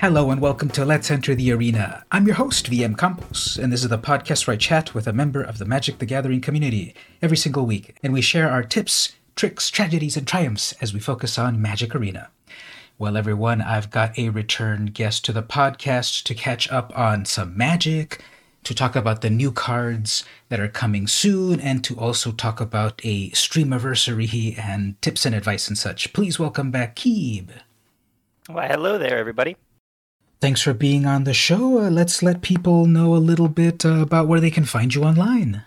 Hello and welcome to Let's Enter the Arena. I'm your host, VM Campos, and this is the podcast where I chat with a member of the Magic the Gathering community every single week, and we share our tips, tricks, tragedies, and triumphs as we focus on Magic Arena. Well, everyone, I've got a return guest to the podcast to catch up on some magic, to talk about the new cards that are coming soon, and to also talk about a streamiversary and tips and advice and such. Please welcome back Keeb. Why, hello there, everybody. Thanks for being on the show. Uh, let's let people know a little bit uh, about where they can find you online.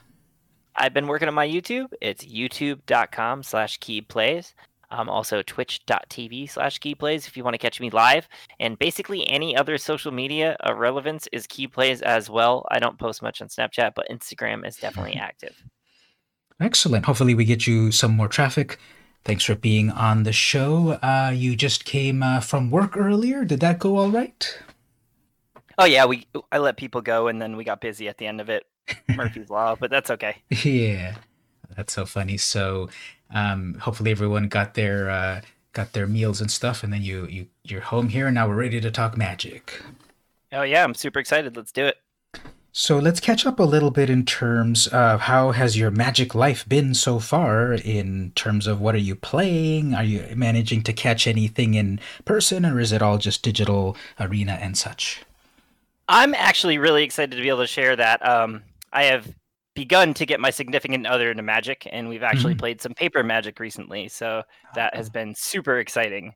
I've been working on my YouTube. It's youtube.com slash keebplays. Um, also twitch.tv slash keebplays if you want to catch me live. And basically any other social media of relevance is keebplays as well. I don't post much on Snapchat, but Instagram is definitely active. Excellent. Hopefully we get you some more traffic. Thanks for being on the show. Uh, you just came uh, from work earlier. Did that go all right? Oh yeah, we I let people go and then we got busy at the end of it. Murphy's law, but that's okay. Yeah, that's so funny. So, um, hopefully everyone got their uh, got their meals and stuff, and then you you you're home here, and now we're ready to talk magic. Oh yeah, I'm super excited. Let's do it. So let's catch up a little bit in terms of how has your magic life been so far in terms of what are you playing? Are you managing to catch anything in person or is it all just digital arena and such? I'm actually really excited to be able to share that. Um, I have begun to get my significant other into magic and we've actually mm-hmm. played some paper magic recently. So that has been super exciting.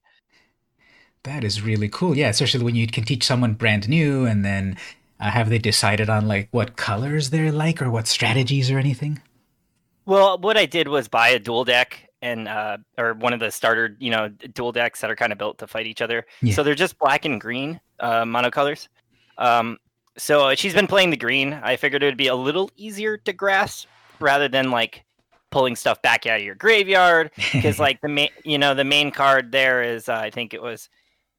That is really cool. Yeah, especially when you can teach someone brand new and then uh, have they decided on like what colors they're like or what strategies or anything? Well, what I did was buy a dual deck and uh, or one of the starter, you know, dual decks that are kind of built to fight each other. Yeah. So they're just black and green uh, monocolors. Um, so she's been playing the green. I figured it would be a little easier to grasp rather than like pulling stuff back out of your graveyard because like the main, you know, the main card there is uh, I think it was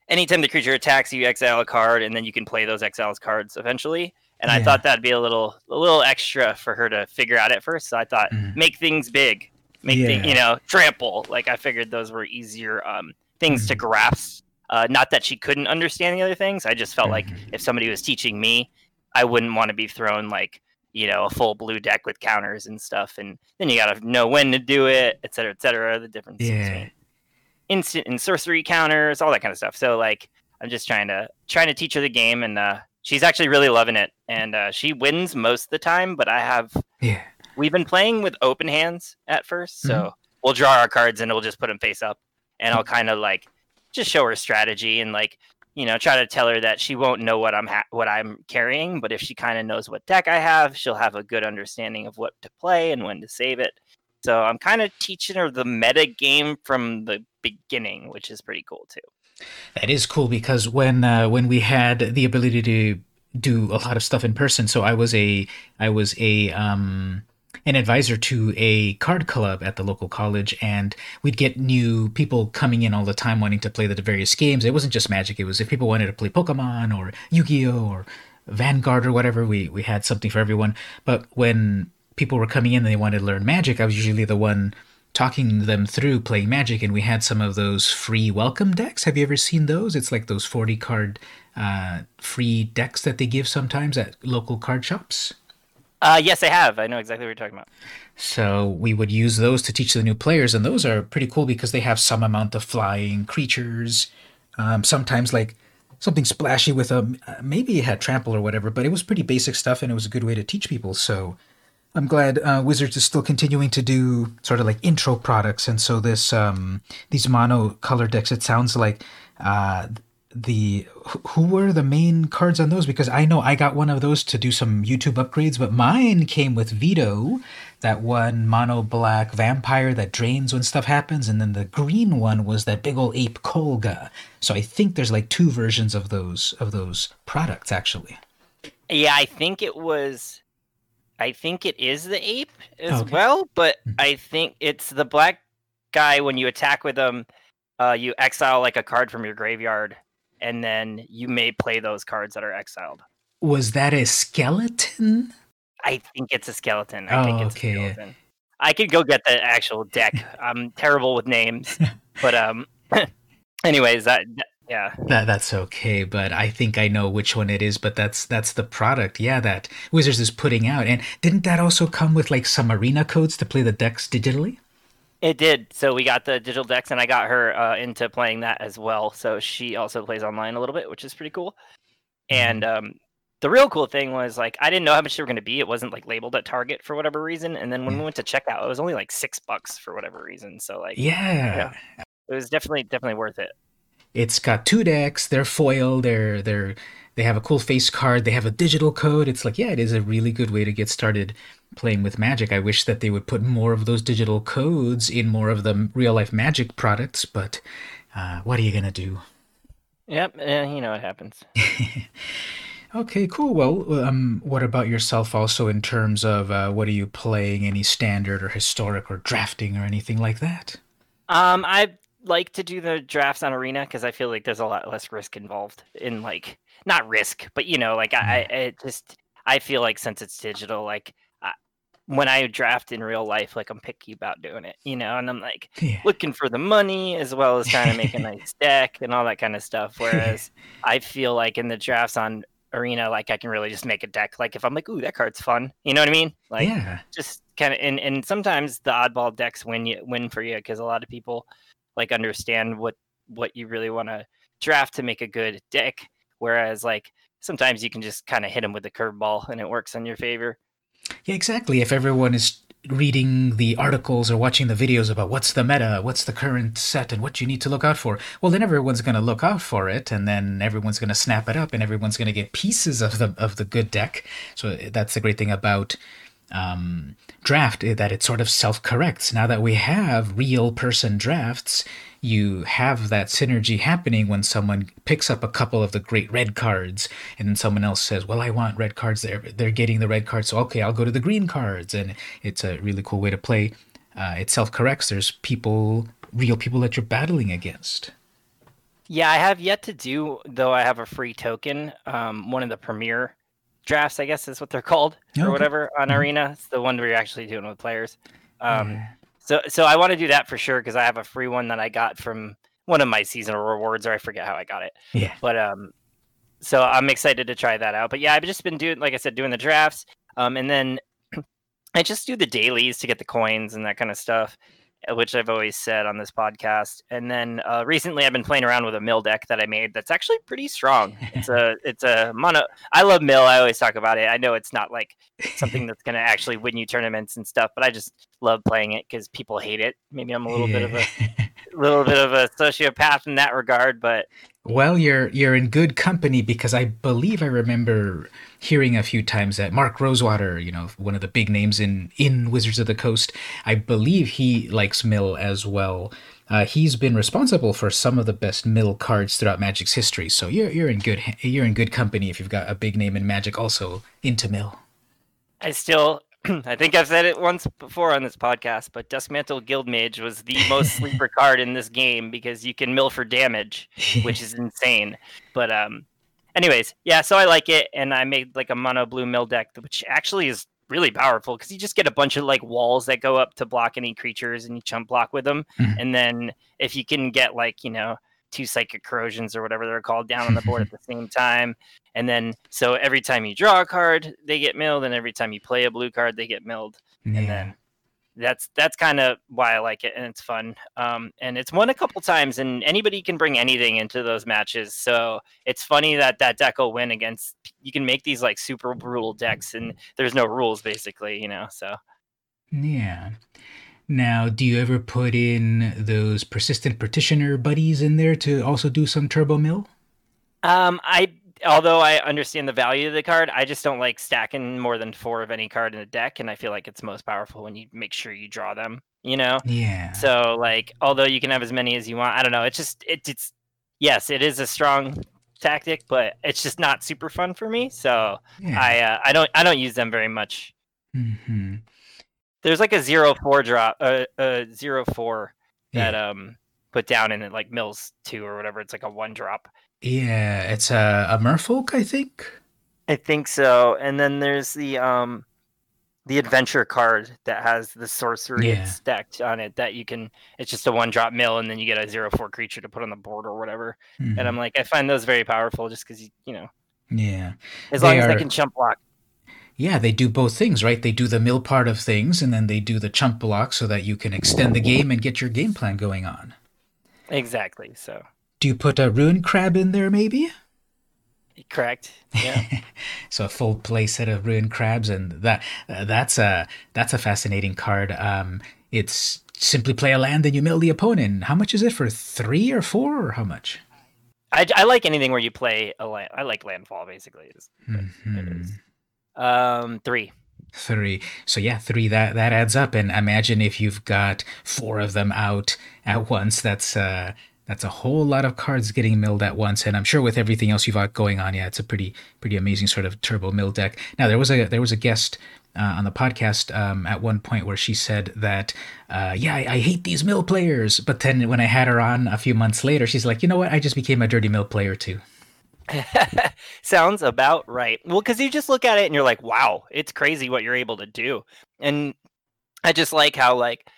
anytime the creature attacks, you exile a card, and then you can play those exiles cards eventually. And yeah. I thought that'd be a little a little extra for her to figure out at first. So I thought mm. make things big, make yeah. you know trample. Like I figured those were easier um, things mm. to grasp. Uh, not that she couldn't understand the other things. I just felt like mm-hmm. if somebody was teaching me, I wouldn't want to be thrown like you know a full blue deck with counters and stuff, and then you got to know when to do it, et cetera, et cetera. The difference yeah. between instant and sorcery counters, all that kind of stuff. So like I'm just trying to trying to teach her the game, and uh, she's actually really loving it. And uh, she wins most of the time, but I have yeah. We've been playing with open hands at first, so mm-hmm. we'll draw our cards and we'll just put them face up, and I'll kind of like just show her strategy and like you know try to tell her that she won't know what I'm ha- what I'm carrying, but if she kind of knows what deck I have, she'll have a good understanding of what to play and when to save it. So I'm kind of teaching her the meta game from the beginning, which is pretty cool too. That is cool because when uh, when we had the ability to do a lot of stuff in person, so I was a I was a um, an advisor to a card club at the local college, and we'd get new people coming in all the time wanting to play the various games. It wasn't just Magic; it was if people wanted to play Pokemon or Yu Gi Oh or Vanguard or whatever. We we had something for everyone. But when people were coming in and they wanted to learn magic, I was usually the one talking them through playing magic, and we had some of those free welcome decks. Have you ever seen those? It's like those 40 card uh, free decks that they give sometimes at local card shops. Uh, yes, I have. I know exactly what you're talking about. So we would use those to teach the new players, and those are pretty cool because they have some amount of flying creatures. Um, sometimes like something splashy with a maybe it had trample or whatever, but it was pretty basic stuff, and it was a good way to teach people. So I'm glad uh, Wizards is still continuing to do sort of like intro products, and so this um, these mono color decks. It sounds like uh, the who were the main cards on those because I know I got one of those to do some YouTube upgrades, but mine came with Vito, that one mono black vampire that drains when stuff happens, and then the green one was that big old ape Kogla. So I think there's like two versions of those of those products actually. Yeah, I think it was I think it is the ape as okay. well, but hmm. I think it's the black guy when you attack with him, uh, you exile like a card from your graveyard, and then you may play those cards that are exiled. Was that a skeleton? I think it's a skeleton. I oh, think it's okay. a skeleton. I could go get the actual deck. I'm terrible with names, but um, anyways, that Yeah. That that's okay, but I think I know which one it is, but that's that's the product. Yeah, that Wizards is putting out. And didn't that also come with like some arena codes to play the decks digitally? It did. So we got the digital decks and I got her uh, into playing that as well. So she also plays online a little bit, which is pretty cool. And mm-hmm. um, the real cool thing was like I didn't know how much they were going to be. It wasn't like labeled at Target for whatever reason. And then when we went to checkout, it was only like six bucks for whatever reason. So like yeah, yeah it was definitely definitely worth it. It's got two decks. They're foil. They're they're they have a cool face card. They have a digital code. It's like yeah, it is a really good way to get started playing with Magic. I wish that they would put more of those digital codes in more of the real life Magic products, but uh, what are you gonna do? Yep, uh, you know what happens. Okay, cool. Well, um, what about yourself also in terms of uh, what are you playing? Any standard or historic or drafting or anything like that? Um, I like to do the drafts on Arena because I feel like there's a lot less risk involved in like not risk, but you know, like I, mm. I just I feel like since it's digital, like I, when I draft in real life, like I'm picky about doing it, you know, and I'm like yeah. looking for the money as well as trying to make a nice deck and all that kind of stuff. Whereas I feel like in the drafts on arena like i can really just make a deck like if i'm like ooh that card's fun you know what i mean like yeah. just kind of and, and sometimes the oddball decks win you win for you because a lot of people like understand what what you really want to draft to make a good deck whereas like sometimes you can just kind of hit them with the curveball and it works in your favor yeah exactly if everyone is reading the articles or watching the videos about what's the meta, what's the current set, and what you need to look out for, well, then everyone's going to look out for it, and then everyone's going to snap it up, and everyone's going to get pieces of the of the good deck. So that's the great thing about um, draft eh, that it sort of self corrects. Now that we have real person drafts, you have that synergy happening when someone picks up a couple of the great red cards and then someone else says well i want red cards. They're, they're getting the red cards. So okay i'll go to the green cards. And it's a really cool way to play. Uh, it self-corrects. There's people real people that you're battling against. Yeah i have yet to do though i have a free token um, one of the premier drafts i guess is what they're called or whatever on mm-hmm. arena it's the one where you're actually doing with players um, yeah. So so I want to do that for sure because I have a free one that I got from one of my seasonal rewards, or I forget how I got it. Yeah. But um, so I'm excited to try that out. But yeah, I've just been doing, like I said, doing the drafts. Um, and then I just do the dailies to get the coins and that kind of stuff. Which I've always said on this podcast. And then uh, recently, I've been playing around with a mill deck that I made that's actually pretty strong. It's a it's a mono. I love mill. I always talk about it. I know it's not like something that's going to actually win you tournaments and stuff, but I just love playing it because people hate it. Maybe I'm a little yeah. bit of a little bit of a sociopath in that regard, but well, you're you're in good company because I believe I remember hearing a few times that Mark Rosewater, you know, one of the big names in in Wizards of the Coast, I believe he likes Mill as well. Uh, he's been responsible for some of the best Mill cards throughout Magic's history. So you're you're in good you're in good company if you've got a big name in Magic also into Mill. I still I think I've said it once before on this podcast, but Duskmantle Guildmage was the most sleeper card in this game because you can mill for damage, which is insane. But um, anyways, yeah. So I like it, and I made like a mono blue mill deck, which actually is really powerful because you just get a bunch of like walls that go up to block any creatures, and you chump block with them. Mm-hmm. And then if you can get like you know two psychic corrosions or whatever they're called down on the board at the same time. And then so every time you draw a card, they get milled, and every time you play a blue card, they get milled. Yeah. And then that's that's kind of why I like it, and it's fun. Um, and it's won a couple times, and anybody can bring anything into those matches. So it's funny that that deck will win against. You can make these like super brutal decks, and there's no rules basically, you know. So yeah. Now, do you ever put in those persistent petitioner buddies in there to also do some turbo mill? Um, I although I understand the value of the card, I just don't like stacking more than four of any card in a deck, and I feel like it's most powerful when you make sure you draw them. You know? Yeah. So like, although you can have as many as you want, I don't know. It's just it, it's yes, it is a strong tactic, but it's just not super fun for me. So yeah. I uh, I don't I don't use them very much. Mm-hmm. There's like a zero four drop, uh, uh zero four that yeah. um put down in it like Mills two or whatever. It's like a one drop. Yeah, it's a a Merfolk, I think. I think so. And then there's the um the adventure card that has the sorcery yeah. stacked on it that you can it's just a one drop mill and then you get a zero four creature to put on the board or whatever mm-hmm. and i'm like i find those very powerful just because you, you know yeah as they long as they can chump block yeah they do both things right they do the mill part of things and then they do the chump block so that you can extend the game and get your game plan going on exactly so do you put a ruin crab in there maybe Correct. Yeah. so a full play set of ruined crabs, and that uh, that's a that's a fascinating card. Um, it's simply play a land and you mill the opponent. How much is it for three or four, or how much? I, I like anything where you play a land. I like landfall basically. Is, mm-hmm. is. Um, three. Three. So yeah, three. That that adds up. And imagine if you've got four of them out at once. That's uh that's a whole lot of cards getting milled at once, and I'm sure with everything else you've got going on, yeah, it's a pretty pretty amazing sort of turbo mill deck. Now there was a there was a guest uh, on the podcast um, at one point where she said that, uh, yeah, I, I, hate these mill players, but then when I had her on a few months later, she's like, you know what, I just became a dirty mill player too. Sounds about right. Well, because you just look at it and you're like, wow, it's crazy what you're able to do, and I just like how like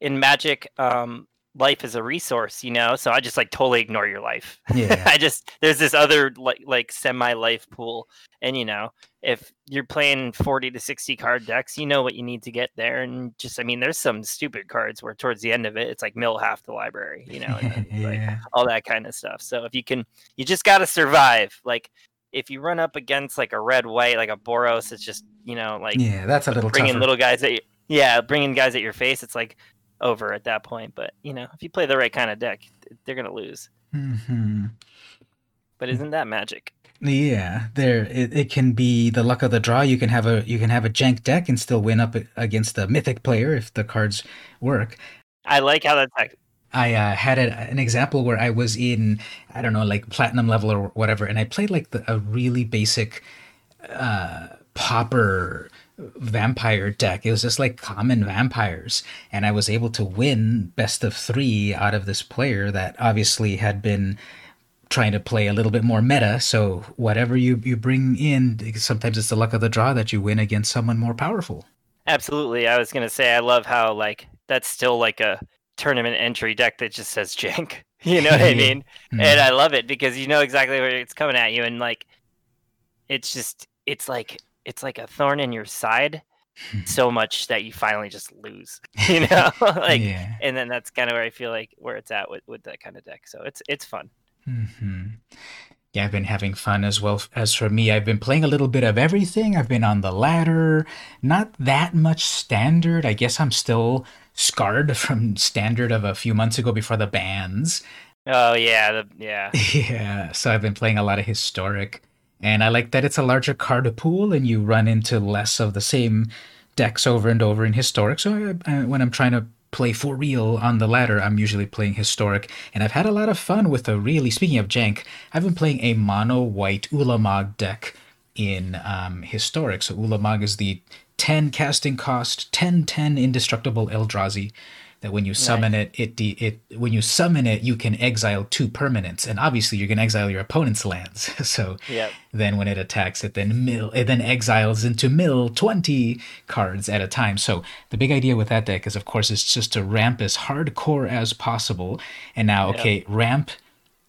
in Magic, um, life is a resource, you know. So I just like totally ignore your life. Yeah. I just there's this other like like semi life pool, and you know if you're playing forty to sixty card decks, you know what you need to get there, and just I mean there's some stupid cards where towards the end of it it's like mill half the library, you know, then, yeah. like all that kind of stuff. So if you can, you just got to survive. Like if you run up against like a red white like a Boros, it's just you know like yeah, that's a little bringing tougher. little guys at you. Yeah, bringing guys at your face. It's like over at that point. But you know, if you play the right kind of deck, they're gonna lose. Mm-hmm. But isn't that magic? Yeah, there it, it can be the luck of the draw. You can have a you can have a jank deck and still win up against a mythic player if the cards work. I like how that's. I uh, had a, an example where I was in I don't know like platinum level or whatever, and I played like the, a really basic uh, pauper vampire deck. It was just like common vampires. And I was able to win best of three out of this player that obviously had been trying to play a little bit more meta. So whatever you, you bring in, sometimes it's the luck of the draw that you win against someone more powerful. Absolutely. I was going to say, I love how, like, that's still like a tournament entry deck that just says jank. You know what I mean? mm-hmm. And I love it because you know exactly where it's coming at you. And, like, it's just, it's like it's like a thorn in your side so much that you finally just lose you know like yeah. and then that's kind of where i feel like where it's at with, with that kind of deck so it's it's fun mm-hmm. yeah i've been having fun as well as for me i've been playing a little bit of everything i've been on the ladder not that much standard i guess i'm still scarred from standard of a few months ago before the bans oh yeah the, yeah yeah so i've been playing a lot of historic and I like that it's a larger card pool and you run into less of the same decks over and over in historic. So I, I, when I'm trying to play for real on the ladder, I'm usually playing historic. And I've had a lot of fun with a really, speaking of jank, I've been playing a mono white Ulamog deck in um, historic. So Ulamog is the 10 casting cost, 10 10 indestructible Eldrazi that when you summon right. it, it it when you summon it, you can exile two permanents, and obviously you're gonna exile your opponent's lands. so yep. then when it attacks, it then mill it then exiles into mill twenty cards at a time. So the big idea with that deck is, of course, it's just to ramp as hardcore as possible. And now, yep. okay, ramp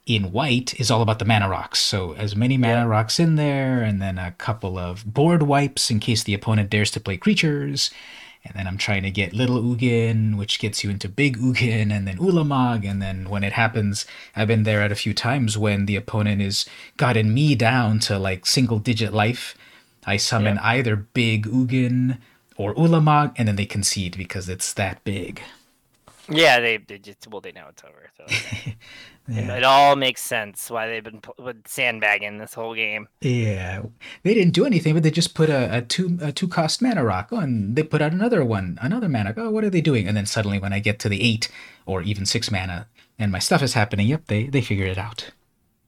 in white is all about the mana rocks. So as many mana rocks in there, and then a couple of board wipes in case the opponent dares to play creatures and then I'm trying to get Little Ugin, which gets you into Big Ugin, and then Ulamog, and then when it happens, I've been there at a few times when the opponent has gotten me down to like single digit life. I summon either Big Ugin or Ulamog, and then they concede because it's that big. Yeah, they, they just well they know it's over. So yeah. it all makes sense why they've been sandbagging this whole game. Yeah, they didn't do anything, but they just put a, a two a two cost mana rock on. and they put out another one, another mana. Oh, what are they doing? And then suddenly, when I get to the eight or even six mana, and my stuff is happening, yep, they they figured it out.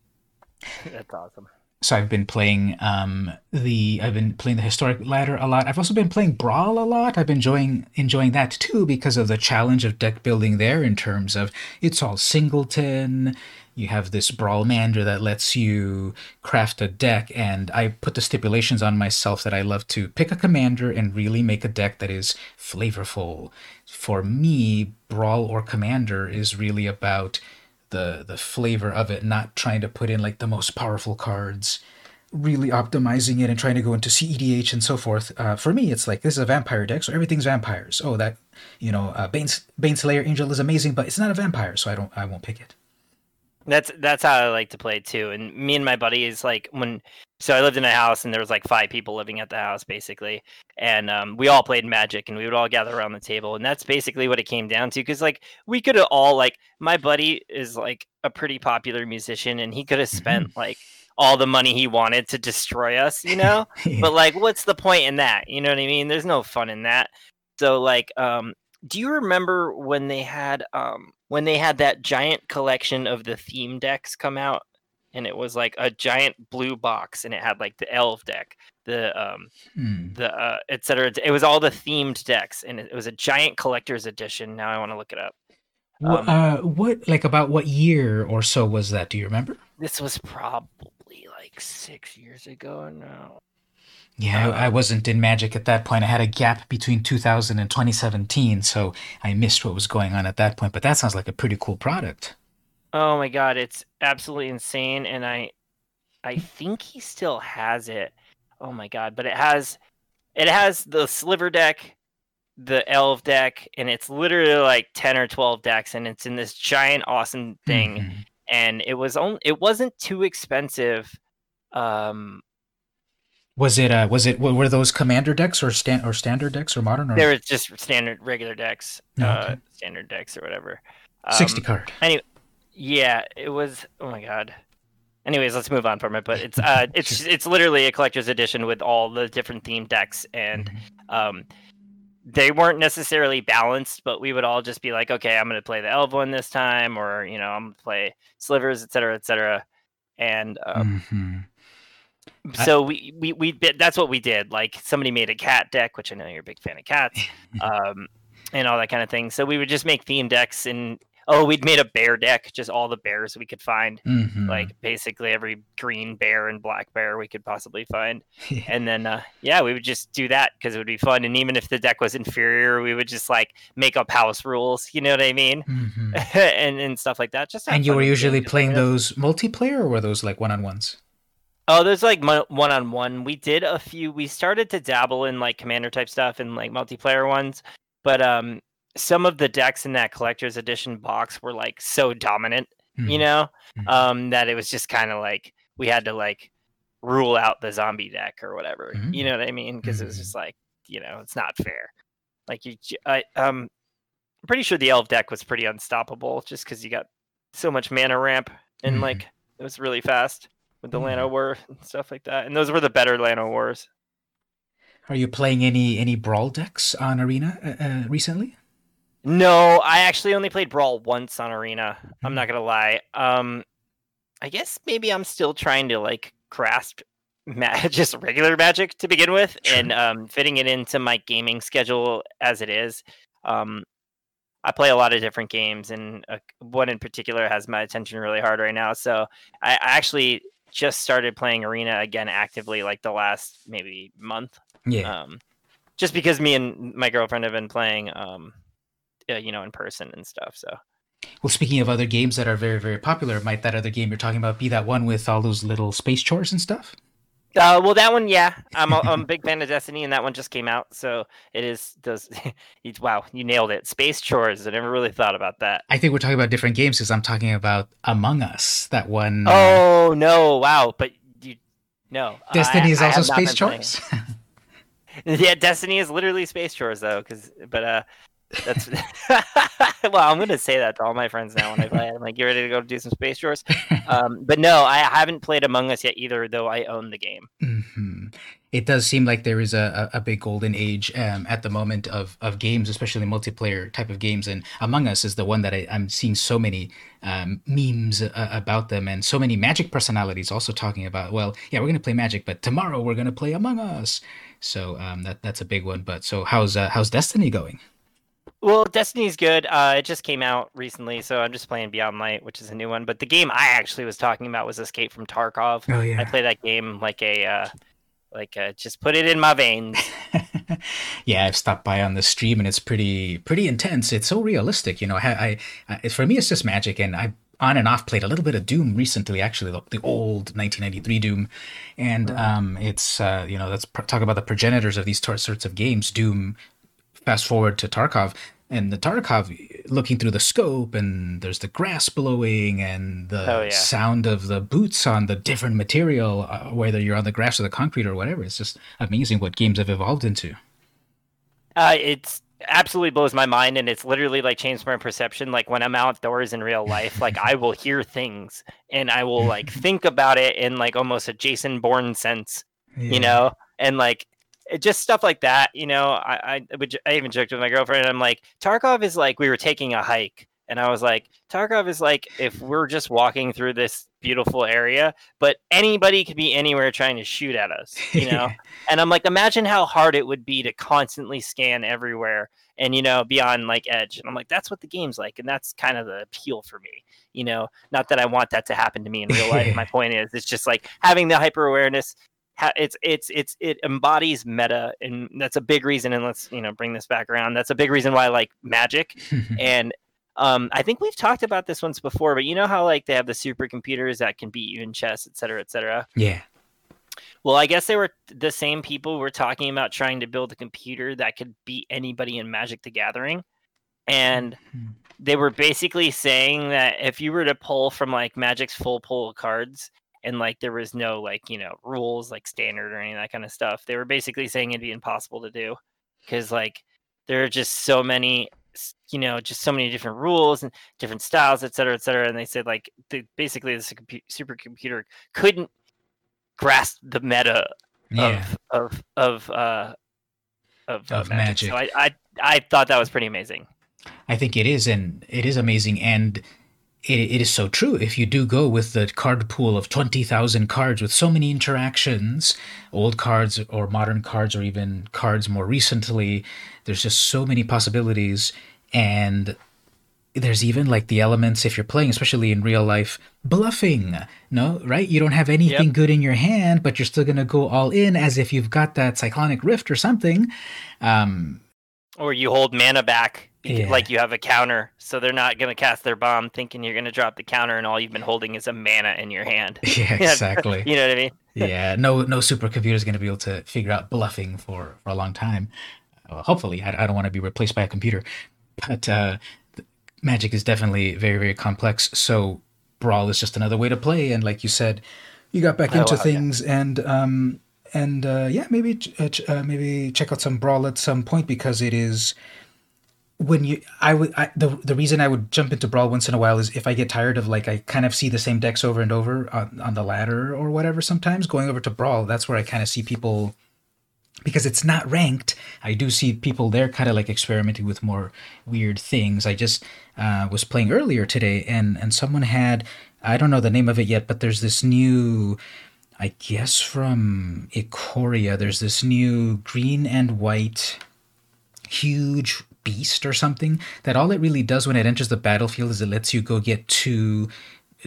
That's awesome so I've been playing um, the I've been playing the historic ladder a lot. I've also been playing brawl a lot. I've been enjoying enjoying that too because of the challenge of deck building there in terms of it's all singleton. you have this Brawlmander that lets you craft a deck, and I put the stipulations on myself that I love to pick a commander and really make a deck that is flavorful. For me, Brawl or Commander is really about the the flavor of it, not trying to put in like the most powerful cards, really optimizing it and trying to go into CEDH and so forth. Uh, for me, it's like this is a vampire deck, so everything's vampires. Oh, that you know, uh, Bane Baneslayer Angel is amazing, but it's not a vampire, so I don't I won't pick it. That's that's how I like to play too. And me and my buddy is like when so I lived in a house and there was like five people living at the house basically, and um, we all played Magic and we would all gather around the table and that's basically what it came down to because like we could have all like my buddy is like a pretty popular musician and he could have spent mm-hmm. like all the money he wanted to destroy us, you know. yeah. But like, what's the point in that? You know what I mean? There's no fun in that. So like, um, do you remember when they had um when they had that giant collection of the theme decks come out and it was like a giant blue box and it had like the elf deck the um hmm. the uh etc it was all the themed decks and it, was a giant collector's edition. Now i want to look it up. Um, uh what like about what year or so was that? Do you remember? This was probably like six years ago now yeah, I wasn't in Magic at that point. I had a gap between 2000 and 2017, so I missed what was going on at that point. But that sounds like a pretty cool product. Oh my god, it's absolutely insane, and I, I think he still has it. Oh my god, but it has, it has the sliver deck, the elf deck, and it's literally like 10 or 12 decks, and it's in this giant awesome thing. Mm-hmm. And it was only, it wasn't too expensive. Um, was it uh was it were those commander decks or stand or standard decks or modern or they were just standard regular decks. Oh, okay. uh standard decks or whatever. Um, 60 card. Anyway, yeah, it was oh my god. Anyways, let's move on from it, but it's uh it's it's literally a collector's edition with all the different theme decks and mm-hmm. um they weren't necessarily balanced, but we would all just be like, okay, I'm going to play the elf one this time, or you know, I'm going to play slivers, etc., etc. And um, mm-hmm so we, we we that's what we did. Like somebody made a cat deck which i know you're a big fan of cats um, and all that kind of thing. So we would just make theme decks and oh we'd made a bear deck just all the bears we could find. Mm-hmm. like basically every green bear and black bear we could possibly find. And then uh, yeah we would just do that because it would be fun. And even if the deck was inferior we would just like make up house rules you know what i mean? Mm-hmm. and and stuff like that. Just and you were usually playing those multiplayer or were those like one-on-ones Oh, there's like one on one. We did a few. We started to dabble in like commander type stuff and like multiplayer ones, but um, some of the decks in that collector's edition box were like so dominant, mm-hmm. you know, mm-hmm. um, that it was just kind of like we had to like rule out the zombie deck or whatever. Mm-hmm. You know what I mean? Because it was mm-hmm. just like you know it's not fair. Like you, I um, I'm pretty sure the elf deck was pretty unstoppable just because you got so much mana ramp and mm-hmm. like it was really fast with the mm. War and stuff like that. And those were the better Llanowars. Are you playing any any brawl decks on Arena uh, uh, recently? No, I actually only played Brawl once on Arena. Mm. I'm not gonna lie. Um, I guess maybe I'm still trying to like grasp ma- just regular Magic to begin with, sure. and um, fitting it into my gaming schedule as it is. Um, I play a lot of different games, and uh, one in particular has my attention really hard right now. So I, I actually just started playing arena again actively like the last maybe month. Yeah. Um, just because me and my girlfriend have been playing, um, uh, you know, in person and stuff. So. Well, speaking of other games that are very, very popular, might that other game you're talking about be that one with all those little space chores and stuff? Uh, well, that one, yeah, I'm a, I'm a big fan of Destiny, and that one just came out, so it is does. wow, you nailed it. Space chores. I never really thought about that. I think we're talking about different games because I'm talking about Among Us. That one. Uh, oh no! Wow, but you no. Destiny I, is also space chores. yeah, Destiny is literally space chores though, because but uh, that's well, I'm gonna say that to all my friends now when I play it. I'm like, you ready to go do some space chores? Um, but no, I haven't played Among Us yet either, though I own the game. Mm-hmm. It does seem like there is a, a big golden age um, at the moment of, of games, especially multiplayer type of games. And Among Us is the one that I, am seeing so many um, memes uh, about them and so many Magic personalities also talking about. Well, yeah, we're gonna play Magic, but tomorrow we're gonna play Among Us. So um, that that's a big one. But so how's uh, how's Destiny going? Well, Destiny's good. Uh, it just came out recently, so I'm just playing Beyond Light, which is a new one. But the game I actually was talking about was Escape from Tarkov. Oh yeah, I play that game like a, uh, like a, just put it in my veins. yeah, I've stopped by on the stream, and it's pretty pretty intense. It's so realistic, you know. I, I, I for me, it's just magic, and I on and off played a little bit of Doom recently, actually, the, the old 1993 Doom, and um, it's uh, you know let's pr- talk about the progenitors of these t- sorts of games. Doom. Fast forward to Tarkov, and the Tarkov looking through the scope, and there's the grass blowing, and the oh, yeah. sound of the boots on the different material, uh, whether you're on the grass or the concrete or whatever. It's just amazing what games have evolved into. Uh, it's absolutely blows my mind and it's literally like changed my perception like when i'm outdoors in real life like i will hear things and i will like think about it in like almost a jason bourne sense yeah. you know and like it, just stuff like that you know i i would i even joked with my girlfriend i'm like tarkov is like we were taking a hike and I was like, Tarkov is like if we're just walking through this beautiful area, but anybody could be anywhere trying to shoot at us, you know? and I'm like, imagine how hard it would be to constantly scan everywhere and, you know, be on like edge. And I'm like, that's what the game's like. And that's kind of the appeal for me, you know? Not that I want that to happen to me in real life. My point is, it's just like having the hyper awareness. It's it's it's it embodies meta, and that's a big reason. And let's you know bring this back around. That's a big reason why I like Magic, and um, I think we've talked about this once before, but you know how like they have the supercomputers that can beat you in chess, et cetera, et cetera. Yeah. Well, I guess they were the same people were talking about trying to build a computer that could beat anybody in Magic the Gathering. And mm-hmm. they were basically saying that if you were to pull from like Magic's full pool of cards and like there was no like, you know, rules like standard or any of that kind of stuff, they were basically saying it'd be impossible to do because like there are just so many you know just so many different rules and different styles et cetera et cetera and they said like the, basically this supercomputer couldn't grasp the meta yeah. of of of uh of, of magic. magic. So I, I I thought that was pretty amazing. I think it is, and it is amazing, and it, it is so true. If you do go with the card pool of twenty thousand cards with so many interactions, old cards or modern cards, or even cards more recently, there's just so many possibilities, and there's even like the elements if you're playing especially in real life bluffing no right you don't have anything yep. good in your hand but you're still going to go all in as if you've got that cyclonic rift or something um or you hold mana back yeah. like you have a counter so they're not going to cast their bomb thinking you're going to drop the counter and all you've been holding is a mana in your hand yeah exactly you know what i mean yeah no no supercomputer is going to be able to figure out bluffing for for a long time well, hopefully I, I don't want to be replaced by a computer but uh Magic is definitely very very complex. So Brawl is just another way to play, and like you said, you got back oh, into wow, things yeah. and um and uh, yeah maybe uh, uh, maybe check out some Brawl at some point because it is when you I would I, the the reason I would jump into Brawl once in a while is if I get tired of like I kind of see the same decks over and over on, on the ladder or whatever. Sometimes going over to Brawl, that's where I kind of see people because it's not ranked. I do see people there kind of like experimenting with more weird things. I just uh, was playing earlier today, and and someone had I don't know the name of it yet, but there's this new. I guess from Ikoria, there's this new green and white huge beast or something that all it really does when it enters the battlefield is it lets you go get two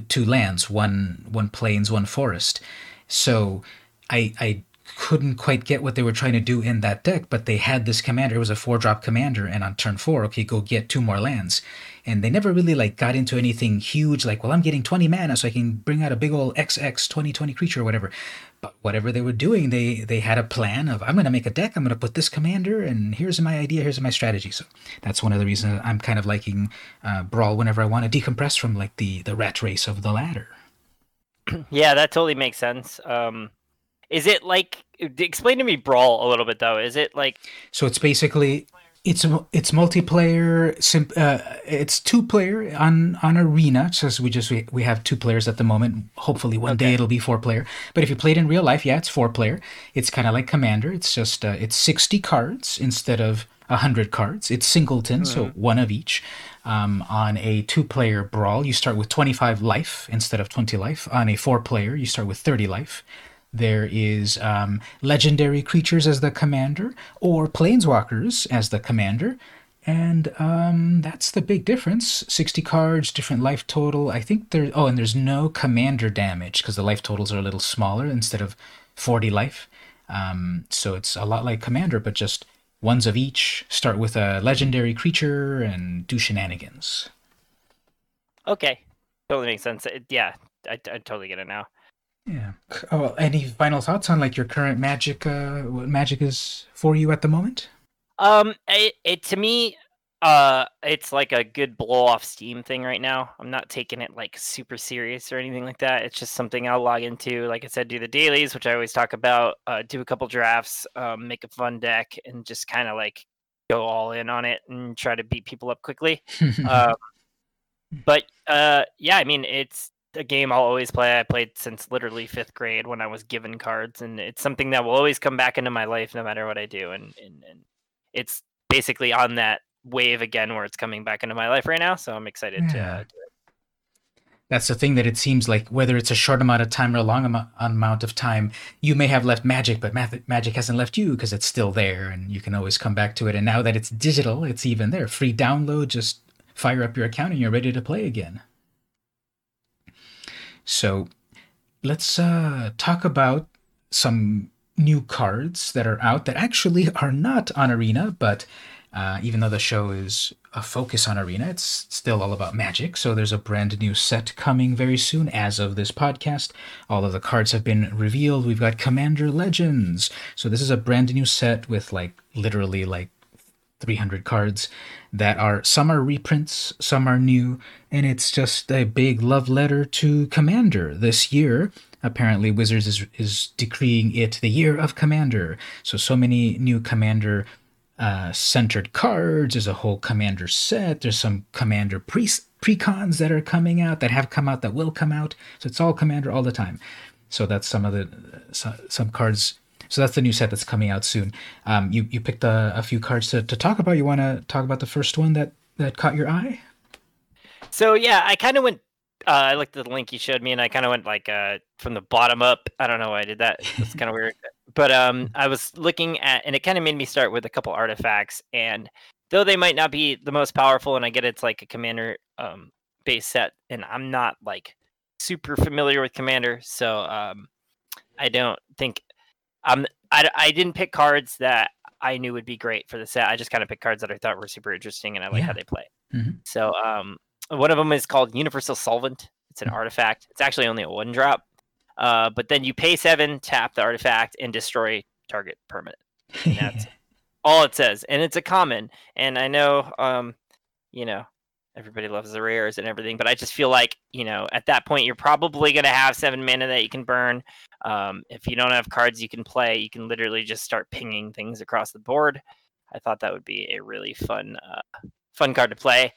two lands, one one plains, one forest. So I I couldn't quite get what they were trying to do in that deck, but they had this commander. It was a four drop commander, and on turn four, okay, go get two more lands. And they never really like got into anything huge, like, well, I'm getting 20 mana, so I can bring out a big old XX 2020 creature or whatever. But whatever they were doing, they they had a plan of I'm gonna make a deck, I'm gonna put this commander, and here's my idea, here's my strategy. So that's one of the reasons I'm kind of liking uh, Brawl whenever I want to decompress from like the the rat race of the ladder. Yeah, that totally makes sense. Um, is it like explain to me brawl a little bit though? Is it like so? It's basically it's it's multiplayer. Uh, it's two player on on arena. So we just we, we have two players at the moment. Hopefully one okay. day it'll be four player. But if you play it in real life, yeah, it's four player. It's kind of like Commander. It's just uh, it's sixty cards instead of hundred cards. It's singleton, mm-hmm. so one of each. Um, on a two player brawl, you start with 25 life instead of 20 life. On a four player, you start with 30 life. There is um, legendary creatures as the commander, or planeswalkers as the commander. And um, that's the big difference. 60 cards, different life total. I think there. Oh, and there's no commander damage because the life totals are a little smaller instead of 40 life. Um, so it's a lot like commander, but just ones of each. Start with a legendary creature and do shenanigans. Okay, totally makes sense. It, yeah, I, I totally get it now. Yeah. Oh, any final thoughts on like your current magic? Uh, what magic is for you at the moment? Um, it, it to me, uh, it's like a good blow off steam thing right now. I'm not taking it like super serious or anything like that. It's just something I'll log into. Like I said, do the dailies, which I always talk about. Uh, do a couple drafts, um, make a fun deck, and just kind of like go all in on it and try to beat people up quickly. um, but uh, yeah, I mean, it's a game I'll always play. I played since literally fifth grade when I was given cards, and it's something that will always come back into my life no matter what I do. And and, and it's basically on that wave again where it's coming back into my life right now. So I'm excited yeah. to uh, do it. That's the thing that it seems like whether it's a short amount of time or a long am- amount of time, you may have left magic, but math- magic hasn't left you because it's still there and you can always come back to it. And now that it's digital, it's even there. Free download, just fire up your account and you're ready to play again. So let's uh, talk about some new cards that are out that actually are not on Arena, but uh, even though the show is a focus on Arena, it's still all about Magic. So there's a brand new set coming very soon as of this podcast. All of the cards have been revealed. We've got Commander Legends. So this is a brand new set with like literally like 300 cards that are some are reprints, some are new, and it's just a big love letter to Commander this year. Apparently, Wizards is, is decreeing it the year of Commander. So, so many new Commander uh, centered cards. There's a whole commander set. There's some commander pre precons that are coming out that have come out that will come out. So it's all commander all the time. So that's some of the uh, some cards. So that's the new set that's coming out soon. Um, you you picked a, a few cards to, to talk about. You want to talk about the first one that that caught your eye? So yeah, I kind of went. Uh, I looked at the link you showed me, and I kind of went like uh, from the bottom up. I don't know why I did that. It's kind of weird but um, I was looking at, and it kind of made me start with a couple artifacts. And though they might not be the most powerful, and I get it's like a commander um, base set, and I'm not like super familiar with commander, so um, I don't think um I, I didn't pick cards that I knew would be great for the set. I just kind of picked cards that I thought were super interesting, and I like yeah. how they play. Mm-hmm. So um, one of them is called Universal Solvent. It's an mm. artifact. It's actually only a one drop, uh, but then you pay seven, tap the artifact, and destroy target permanent. And that's all it says, and it's a common. And I know, um, you know, everybody loves the rares and everything, but I just feel like you know at that point you're probably going to have seven mana that you can burn. Um, if you don't have cards you can play, you can literally just start pinging things across the board. I thought that would be a really fun, uh, fun card to play,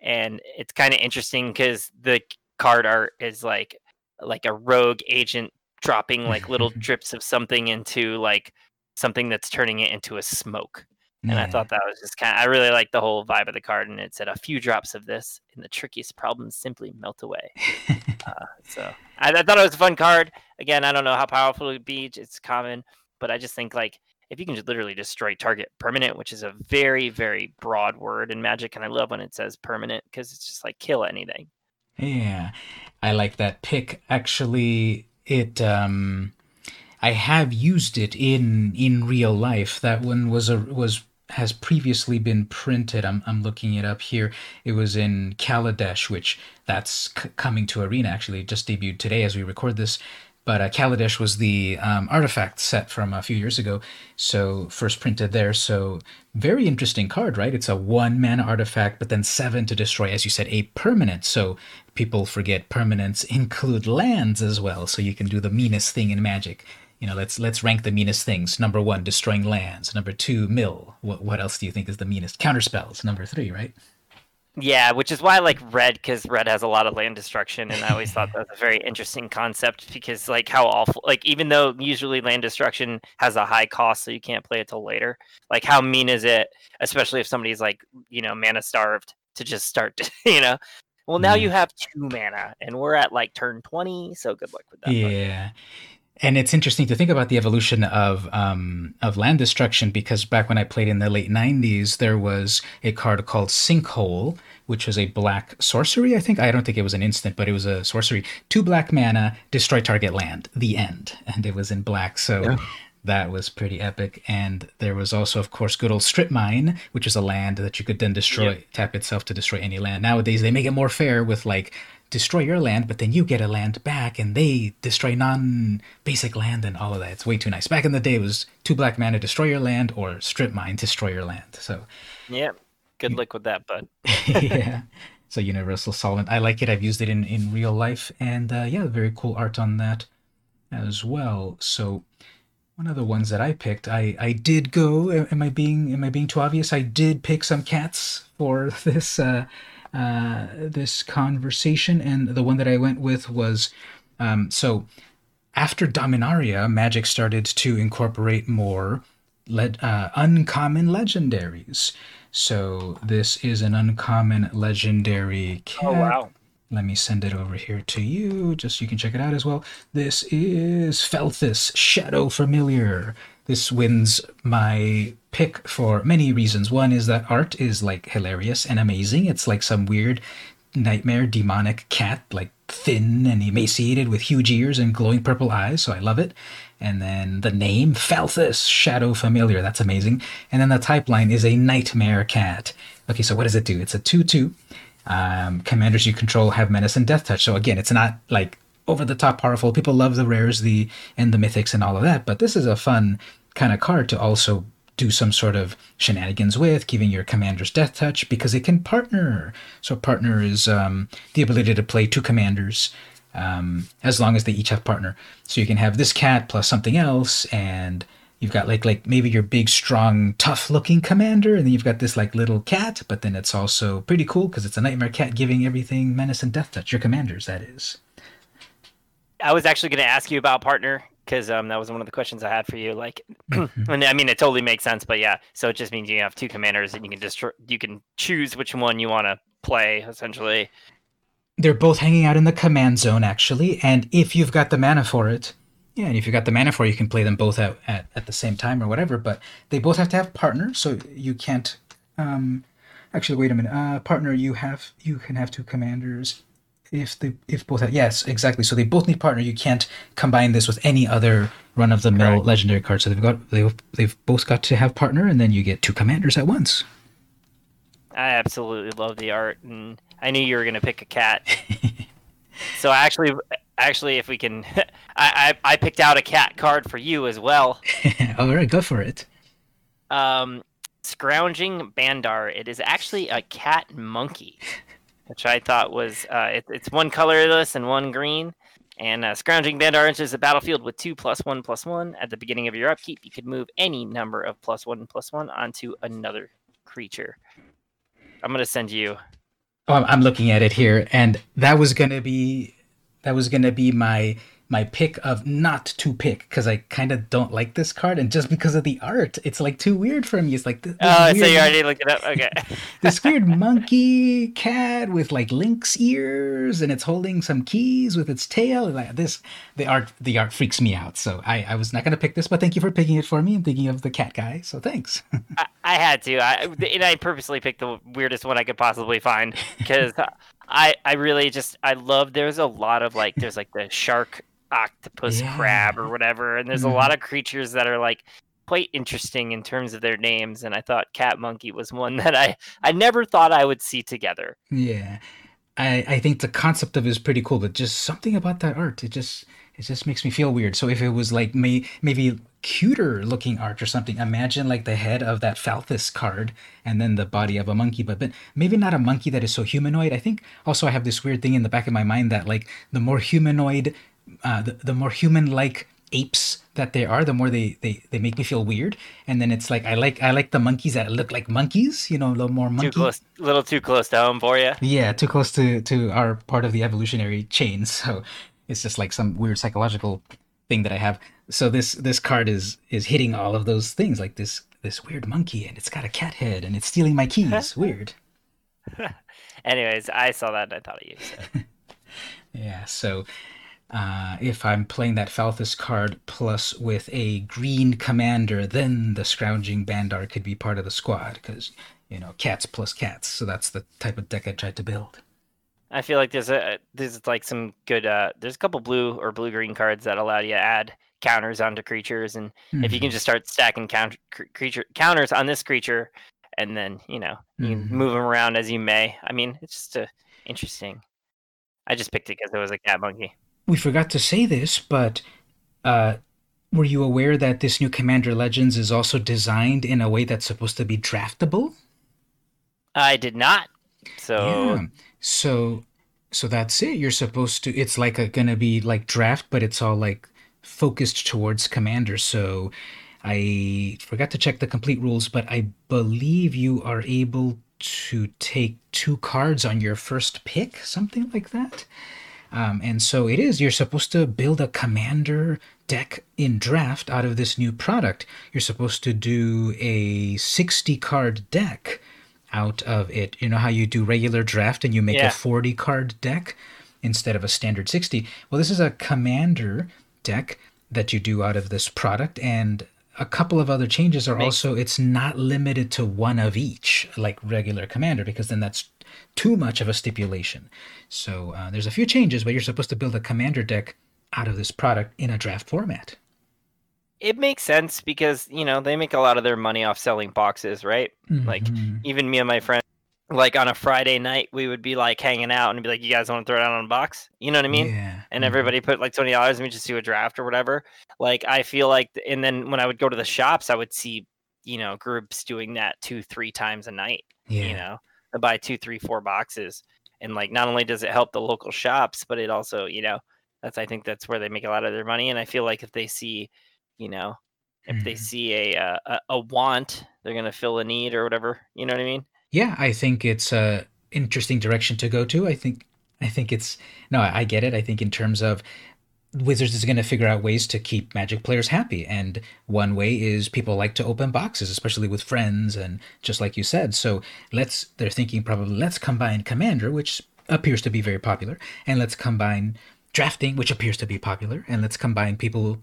and it's kind of interesting because the card art is like like a rogue agent dropping like little drips of something into like something that's turning it into a smoke. And yeah. I thought that was just kind of, I really like the whole vibe of the card. And it said a few drops of this and the trickiest problems simply melt away. uh, so I, I, thought it was a fun card. Again, I don't know how powerful it would be. It's common, but I just think like if you can just literally destroy target permanent, which is a very, very broad word in magic. And I love when it says permanent because it's just like kill anything. Yeah. I like that pick. Actually, it um I have used it in in real life. That one was a was has previously been printed. I'm I'm looking it up here. It was in Kaladesh, which that's c- coming to Arena. Actually, it just debuted today as we record this. But uh, Kaladesh was the um, artifact set from a few years ago, so first printed there. So very interesting card, right? It's a one mana artifact, but then seven to destroy, as you said, a permanent. So people forget permanents include lands as well. So you can do the meanest thing in Magic. You know, let's let's rank the meanest things. Number one, destroying lands. Number two, mill. What what else do you think is the meanest? Counterspells. Number three, right? Yeah, which is why I like red because red has a lot of land destruction, and I always thought that was a very interesting concept because like how awful, like even though usually land destruction has a high cost, so you can't play it till later. Like how mean is it, especially if somebody's like you know mana starved to just start, to, you know. Well, now you mm. have two mana, and we're at like turn twenty, so good luck with that. Yeah. And it's interesting to think about the evolution of um, of land destruction because back when I played in the late '90s, there was a card called Sinkhole, which was a black sorcery. I think I don't think it was an instant, but it was a sorcery. Two black mana, destroy target land. The end, and it was in black. So. Yeah. That was pretty epic. And there was also, of course, good old Strip Mine, which is a land that you could then destroy, yep. tap itself to destroy any land. Nowadays, they make it more fair with like destroy your land, but then you get a land back and they destroy non basic land and all of that. It's way too nice. Back in the day, it was two black mana, destroy your land, or strip mine, destroy your land. So, yeah, good luck with that, bud. yeah. So, universal solvent. I like it. I've used it in, in real life. And uh, yeah, very cool art on that as well. So, one of the ones that I picked, I, I did go. Am I being am I being too obvious? I did pick some cats for this uh, uh, this conversation, and the one that I went with was um, so after Dominaria, Magic started to incorporate more le- uh, uncommon legendaries. So this is an uncommon legendary cat. Oh wow! Let me send it over here to you, just so you can check it out as well. This is Falthis Shadow Familiar. This wins my pick for many reasons. One is that art is like hilarious and amazing. It's like some weird nightmare demonic cat, like thin and emaciated with huge ears and glowing purple eyes. So I love it. And then the name, Falthis, Shadow Familiar. That's amazing. And then the type line is a nightmare cat. Okay, so what does it do? It's a 2 2. Um, commanders you control have menace and death touch. So again, it's not like over the top powerful. People love the rares, the and the mythics and all of that, but this is a fun kind of card to also do some sort of shenanigans with, giving your commander's death touch because it can partner. So partner is um, the ability to play two commanders um, as long as they each have partner. So you can have this cat plus something else, and you've got like like maybe your big, strong, tough-looking commander, and then you've got this like little cat. But then it's also pretty cool because it's a nightmare cat giving everything menace and death touch. Your commanders, that is. I was actually going to ask you about partner because um, that was one of the questions I had for you. Like, and I mean, it totally makes sense, but yeah. So it just means you have two commanders, and you can just you can choose which one you want to play. Essentially, they're both hanging out in the command zone, actually. And if you've got the mana for it, yeah, and if you've got the mana for it, you can play them both out at, at the same time or whatever. But they both have to have partners, so you can't. Um, actually, wait a minute. Uh, partner, you have you can have two commanders if they if both have, yes exactly. So they both need partner. You can't combine this with any other run of the mill legendary card. So they've got they've, they've both got to have partner and then you get two commanders at once. I absolutely love the art and i knew you were going to pick a cat. So actually actually if we can I, I i picked out a cat card for you as well. All right go for it. Um scrounging bandar. It is actually a cat monkey which I thought was uh, it, it's one colorless and one green. And uh, Scrounging Bandar enters the battlefield with two plus one plus one. At the beginning of your upkeep, you could move any number of plus one plus one onto another creature. I'm gonna send you. Oh, I'm looking at it here, and that was gonna be that was gonna be my my pick of not to pick because I kind of don't like this card, and just because of the art, it's like too weird for me. It's like this, oh, weird, so you already looked it up. Okay, this weird monkey cat with like lynx ears, and it's holding some keys with its tail. Like this, the art the art freaks me out. So I I was not gonna pick this, but thank you for picking it for me and thinking of the cat guy. So thanks. I, I had to. I and I purposely picked the weirdest one I could possibly find because. I, I really just I love there's a lot of like there's like the shark octopus yeah. crab or whatever. And there's mm. a mm-hmm. lot of creatures that are like quite interesting in terms of their names. And I thought cat monkey was one that I I never thought I would see together. Yeah. I, I think the concept of it is pretty cool, but just something about that art, it just it just makes me feel weird. So if it was like may, maybe cuter looking art or something, imagine like the head of that Falthis card and then the body of a monkey, but, but maybe not a monkey that is so humanoid. I think also I have this weird thing in the back of my mind that like the more humanoid uh, the, the more human-like apes that they are, the more they, they they make me feel weird. And then it's like I like I like the monkeys that look like monkeys, you know, a little more monkey. Too close, little too close to home for you. Yeah, too close to to our part of the evolutionary chain. So it's just like some weird psychological thing that I have. So this this card is is hitting all of those things, like this this weird monkey, and it's got a cat head, and it's stealing my keys. weird. Anyways, I saw that and I thought of you. So. yeah. So uh, if I'm playing that Falthis card plus with a green commander, then the Scrounging Bandar could be part of the squad because you know cats plus cats. So that's the type of deck I tried to build. I feel like there's a there's like some good uh there's a couple blue or blue green cards that allow you to add counters onto creatures and mm-hmm. if you can mm-hmm. just start stacking counter creature counters on this creature and then you know you mm-hmm. move them around as you may. I mean, it's just uh, interesting. I just picked it because it was a cat monkey we forgot to say this, but uh, were you aware that this new Commander Legends is also designed in a way that's supposed to be draftable? I did not. So yeah. so so that's it. You're supposed to. It's like a, gonna be like draft, but it's all like focused towards Commander. So I forgot to check the complete rules, but I believe you are able to take two cards on your first pick, something like that. Um, and so it is, you're supposed to build a commander deck in draft out of this new product. You're supposed to do a 60 card deck out of it. You know how you do regular draft and you make yeah. a 40 card deck instead of a standard 60? Well, this is a commander deck that you do out of this product. And a couple of other changes are also it's not limited to one of each like regular commander because then that's too much of a stipulation. So uh, there's a few changes, but you're supposed to build a commander deck out of this product in a draft format. It makes sense because you know they make a lot of their money off selling boxes, right? Mm-hmm. Like even me and my friend, like on a Friday night, we would be like hanging out and be like, "You guys want to throw it out on a box?" You know what I mean? Yeah. And mm-hmm. everybody put like twenty dollars and we just do a draft or whatever. Like I feel like, and then when I would go to the shops, I would see you know groups doing that two, three times a night. Yeah. You know, to buy two, three, four boxes. And like, not only does it help the local shops, but it also, you know, that's I think that's where they make a lot of their money. And I feel like if they see, you know, if mm-hmm. they see a, uh, a a want, they're gonna fill a need or whatever. You know what I mean? Yeah, I think it's a interesting direction to go to. I think I think it's no, I get it. I think in terms of Wizards is going to figure out ways to keep Magic players happy. And one way is people like to open boxes, especially with friends and just like you said. So let's, they're thinking probably let's combine Commander, which appears to be very popular, and let's combine drafting, which appears to be popular, and let's combine people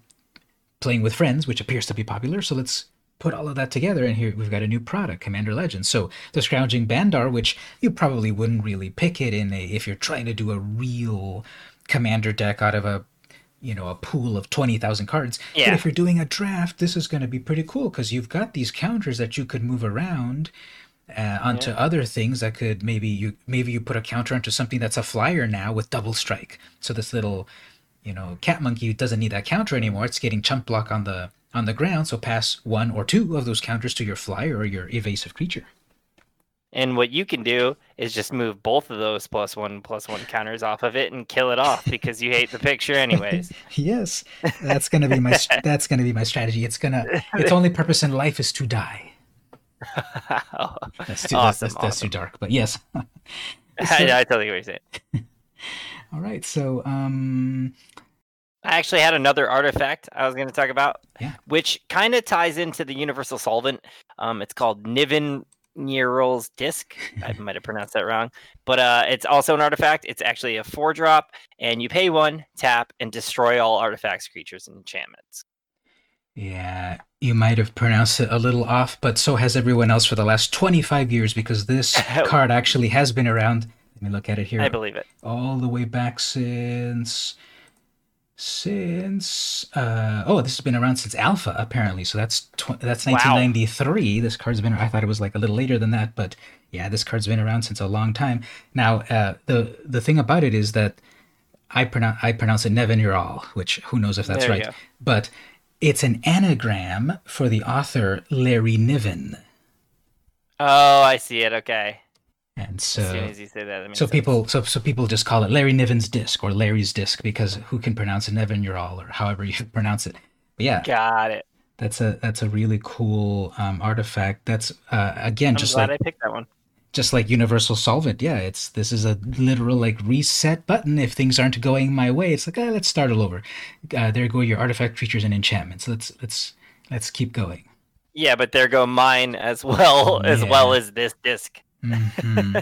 playing with friends, which appears to be popular. So let's put all of that together, and here we've got a new product, Commander Legends. So the Scrounging Bandar, which you probably wouldn't really pick it in a if you're trying to do a real Commander deck out of a you know a pool of 20,000 cards. Yeah. But if you're doing a draft, this is going to be pretty cool because you've got these counters that you could move around uh, onto yeah. other things that could maybe you maybe you put a counter onto something that's a flyer now with double strike. So this little you know cat monkey doesn't need that counter anymore. It's getting chump block on the on the ground. So pass one or two of those counters to your flyer or your evasive creature. And what you can do is just move both of those plus one plus one counters off of it and kill it off because you hate the picture anyways. yes, that's gonna be my that's gonna be my strategy. It's gonna its only purpose in life is to die. that's, too, awesome, that's, that's, awesome. that's, too dark, but yes. so, I, I totally get what you're saying. All right, so um, I actually had another artifact I was going to talk about, yeah. which kind of ties into the Universal Solvent. Um, it's called Niven Niral's disc. I might have pronounced that wrong, but uh, it's also an artifact. It's actually a four drop, and you pay one, tap, and destroy all artifacts, creatures, and enchantments. Yeah, you might have pronounced it a little off, but so has everyone else for the last 25 years because this card actually has been around. Let me look at it here. I believe it. All the way back since since uh, oh this has been around since alpha apparently. So that's tw- that's 1993 wow. this card's been i thought it was like a little later than that but yeah this card's been around since a long time. Now uh, the the thing about it is that i pronounce i pronounce it Nevinyrral which who knows if that's there right. but it's an anagram for the author larry niven. Oh i see it. Okay and so, as soon as you say that, that so sense. people, so so people just call it Larry Niven's disc or Larry's disc because who can pronounce it Nevinyrral or however you pronounce it. But yeah, got it. That's a that's a really cool um, artifact. That's uh, again I'm just like I picked that one. Just like Universal Solvent, yeah. It's this is a literal like reset button. If things aren't going my way, it's like ah, let's start all over. Uh, there go your artifact creatures and enchantments. Let's let's let's keep going. Yeah, but there go mine as well, yeah. as well as this disc. Mm-hmm.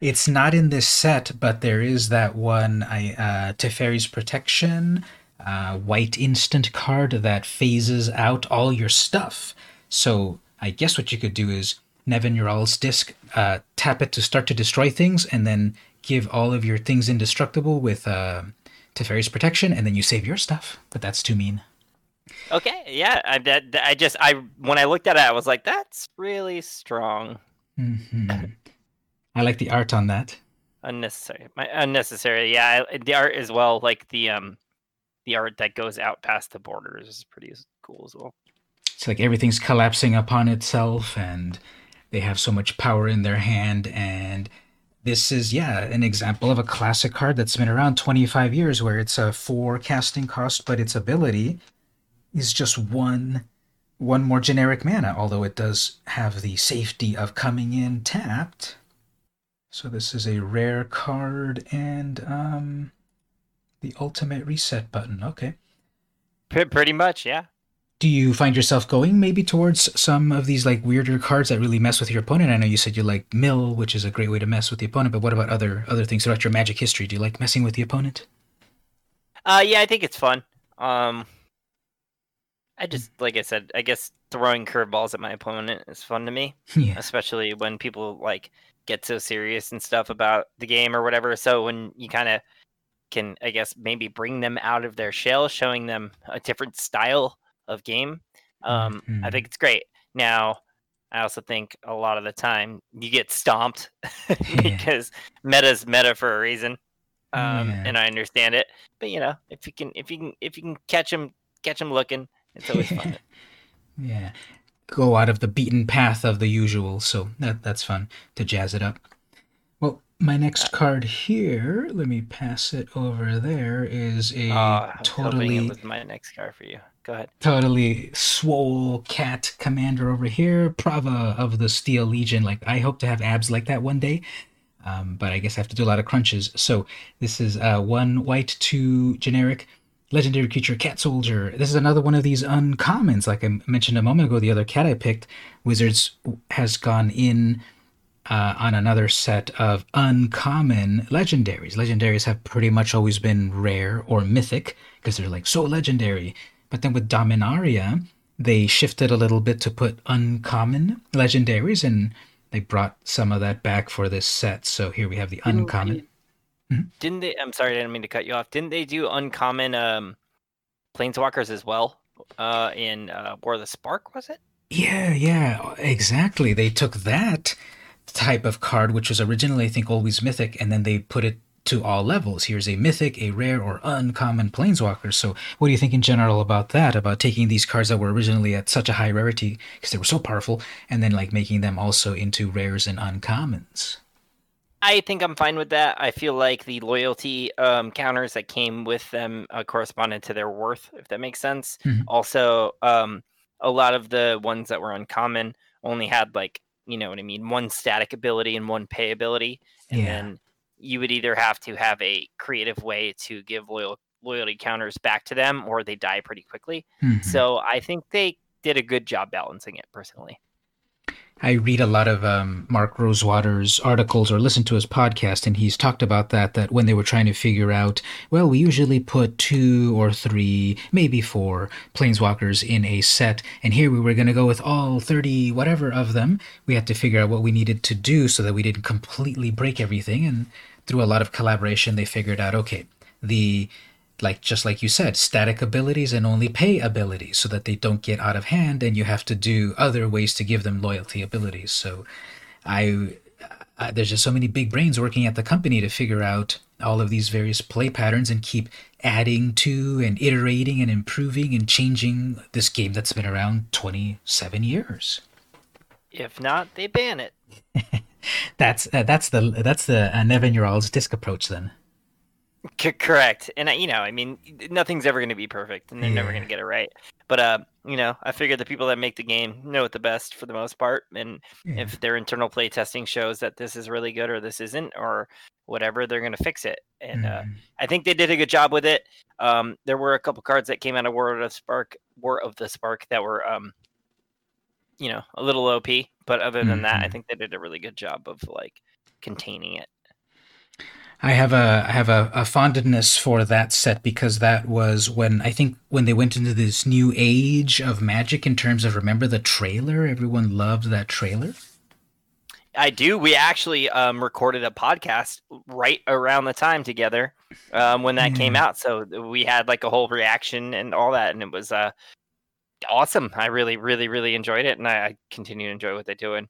it's not in this set, but there is that one I uh, Teferi's Protection uh, white instant card that phases out all your stuff. So I guess what you could do is Nevinyrral's disc, uh, tap it to start to destroy things, and then give all of your things indestructible with uh, Teferi's Protection, and then you save your stuff. But that's too mean. Okay, yeah, I, that, I just I when I looked at it, I was like, that's really strong. Mm-hmm. I like the art on that. Unnecessary, My, unnecessary. Yeah, the art as well. Like the um, the art that goes out past the borders is pretty cool as well. It's like everything's collapsing upon itself, and they have so much power in their hand. And this is, yeah, an example of a classic card that's been around 25 years, where it's a four casting cost, but its ability is just one one more generic mana, although it does have the safety of coming in tapped. So this is a rare card, and um, the ultimate reset button. Okay. Pretty much, yeah. Do you find yourself going maybe towards some of these like weirder cards that really mess with your opponent? I know you said you like mill, which is a great way to mess with the opponent, but what about other other things throughout your magic history? Do you like messing with the opponent? Uh yeah, I think it's fun. Um I just like I said, I guess throwing curveballs at my opponent is fun to me. Yeah. Especially when people like get so serious and stuff about the game or whatever. So when you kind of can I guess maybe bring them out of their shell, showing them a different style of game. Um, mm-hmm. I think it's great. Now, I also think a lot of the time you get stomped because meta's meta for a reason, um, yeah. and I understand it. But you know, if you can, if you can, if you can catch them, catch them looking, it's always fun. yeah, go out of the beaten path of the usual. So that that's fun to jazz it up Well, my next uh, card here, let me pass it over there, is a totally. It was my next card for you. Go ahead. Totally swole cat commander over here, Prava of the Steel Legion. Like, I hope to have abs like that one day. Um, but I guess I have to do a lot of crunches. So this is uh, one white, two generic, legendary creature, cat soldier. This is another one of these uncommons. Like I mentioned a moment ago, the other cat I picked, Wizards has gone in uh, on another set of uncommon legendaries. Legendaries have pretty much always been rare or mythic because they're like so legendary. But then with Dominaria, they shifted a little bit to put uncommon legendaries and they brought some of that back for this set. So here we have the uncommon. Mm-hmm. Didn't they? I'm sorry, I didn't mean to cut you off. Didn't they do uncommon um, planeswalkers as well uh, in uh, War of the Spark? Was it? Yeah, yeah, exactly. They took that type of card, which was originally, I think, always mythic, and then they put it to all levels. Here's a mythic, a rare, or uncommon planeswalker. So, what do you think in general about that? About taking these cards that were originally at such a high rarity because they were so powerful, and then like making them also into rares and uncommons? I think I'm fine with that. I feel like the loyalty um, counters that came with them uh, corresponded to their worth, if that makes sense. Mm-hmm. Also, um, a lot of the ones that were uncommon only had like you know what I mean, one static ability and one pay ability, and yeah. then you would either have to have a creative way to give loyal loyalty counters back to them, or they die pretty quickly. Mm-hmm. So I think they did a good job balancing it personally. I read a lot of um, Mark Rosewater's articles or listen to his podcast, and he's talked about that. That when they were trying to figure out, well, we usually put two or three, maybe four planeswalkers in a set, and here we were going to go with all thirty, whatever of them. We had to figure out what we needed to do so that we didn't completely break everything. And through a lot of collaboration, they figured out, okay, the like just like you said, static abilities and only pay abilities so that they don't get out of hand and you have to do other ways to give them loyalty abilities. So I, I there's just so many big brains working at the company to figure out all of these various play patterns and keep adding to and iterating and improving and changing this game that's been around 27 years. If not, they ban it. that's uh, that's the that's the uh, Nevinyrral's disc approach then. C- correct. And, you know, I mean, nothing's ever going to be perfect and they're yeah. never going to get it right. But, uh, you know, I figure the people that make the game know it the best for the most part. And yeah. if their internal play testing shows that this is really good or this isn't or whatever, they're going to fix it. And mm. uh, mm-hmm. I think they did a good job with it. Um, there were a couple cards that came out of War of the Spark, War of the Spark that were, um, you know, a little OP. But other than mm-hmm. that, I mm-hmm. think they did a really good job of like containing it. I have a I have a, a fondness for that set because that was when I think when they went into this new age of magic in terms of remember the trailer everyone loved that trailer. I do. We actually um, recorded a podcast right around the time together um, when that came out. So we had like a whole reaction and all that, and it was uh, awesome. I really, really, really enjoyed it, and I, I continue to enjoy what they're doing.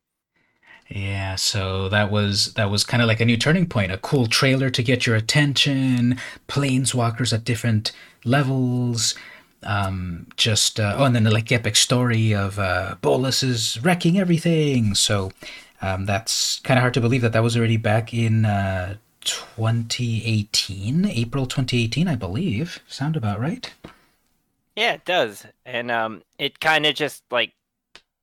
Yeah, so that was that was kind of like a new turning point, a cool trailer to get your attention, planeswalkers at different levels, um, just uh, oh, and then the like epic story of uh, Bolas is wrecking everything. So um, that's kind of hard to believe that that was already back in uh, 2018, April 2018, I believe. Sound about right? Yeah, it does, and um, it kind of just like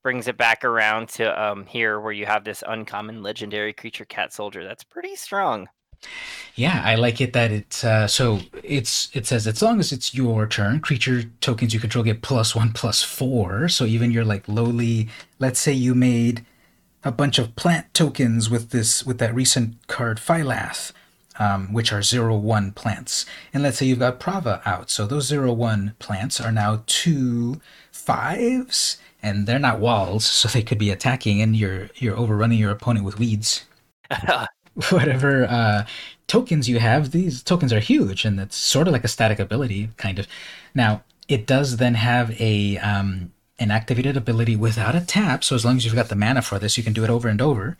brings it back around to um, here where you have this uncommon legendary creature cat soldier that's pretty strong. Yeah, I like it that it's uh, so it's it says as long as it's your turn, creature tokens you control get plus one plus four. So even your like lowly, let's say you made a bunch of plant tokens with this with that recent card Phylath, um, which are zero one plants, and let's say you've got Prava out, so those zero one plants are now two fives and they're not walls, so they could be attacking, and you're you're overrunning your opponent with weeds. Whatever uh, tokens you have, these tokens are huge, and it's sort of like a static ability, kind of. Now it does then have a um, an activated ability without a tap, so as long as you've got the mana for this, you can do it over and over.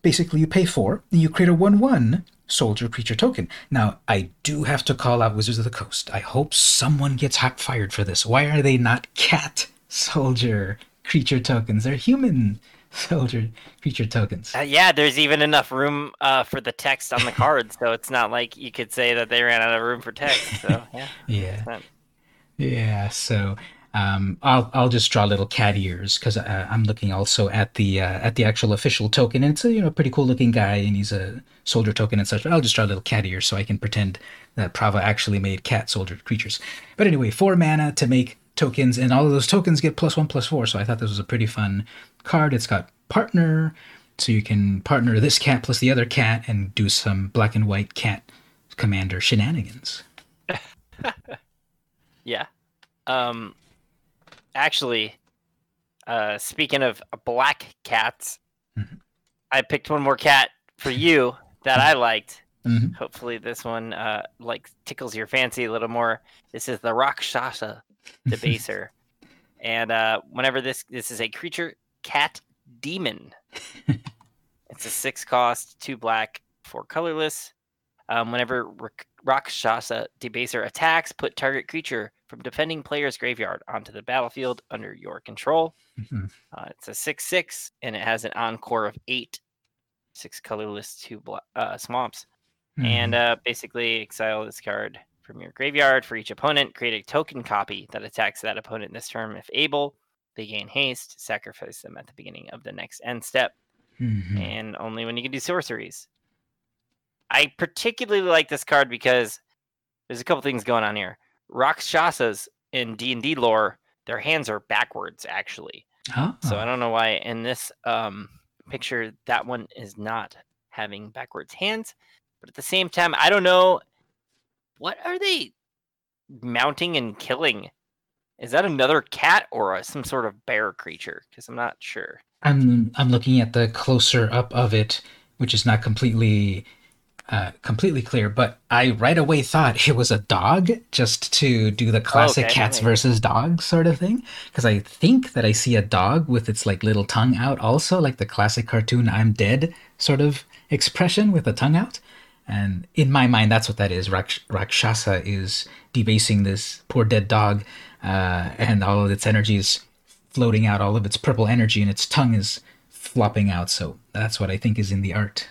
Basically, you pay four, and you create a one-one soldier creature token. Now, I do have to call out Wizards of the Coast. I hope someone gets hot fired for this. Why are they not cat soldier creature tokens. They're human soldier creature tokens. Uh, yeah, there's even enough room uh, for the text on the card, so it's not like you could say that they ran out of room for text. So yeah, yeah, yeah. So um, I'll I'll just draw little cat ears because uh, I'm looking also at the uh, at the actual official token, and it's a you know pretty cool looking guy, and he's a soldier token and such. But I'll just draw little cat ears so I can pretend that Prava actually made cat soldier creatures. But anyway, four mana to make tokens, and all of those tokens get plus one, plus four. So I thought this was a pretty fun card. It's got partner, so you can partner this cat plus the other cat and do some black and white cat commander shenanigans. yeah. Um, actually, uh, speaking of black cats, mm-hmm. I picked one more cat for you that I liked. Mm-hmm. Hopefully, this one uh, like tickles your fancy a little more. This is the Rakshasa debaser. and uh, whenever this this is a creature cat demon. it's a six cost, two black, four colorless. Um, whenever Rakshasa Debaser attacks, put target creature from defending player's graveyard onto the battlefield under your control. Mm-hmm. Uh, it's a 6 6, and it has an encore of eight, six colorless, two bla- uh, swamps. Mm-hmm. And uh, basically, exile this card from your graveyard for each opponent. Create a token copy that attacks that opponent this turn. If able, they gain haste. Sacrifice them at the beginning of the next end step, mm-hmm. and only when you can do sorceries. I particularly like this card because there's a couple things going on here. Rakshasas in D and D lore, their hands are backwards actually. Oh. So I don't know why in this um, picture that one is not having backwards hands, but at the same time, I don't know what are they mounting and killing? Is that another cat or a, some sort of bear creature? Because I'm not sure. I'm I'm looking at the closer up of it, which is not completely uh, completely clear, but I right away thought it was a dog just to do the classic okay. cats versus dogs sort of thing. Because I think that I see a dog with its like little tongue out, also like the classic cartoon "I'm dead" sort of expression with the tongue out. And in my mind, that's what that is. Rakshasa is debasing this poor dead dog, uh, and all of its energy is floating out, all of its purple energy, and its tongue is flopping out. So that's what I think is in the art.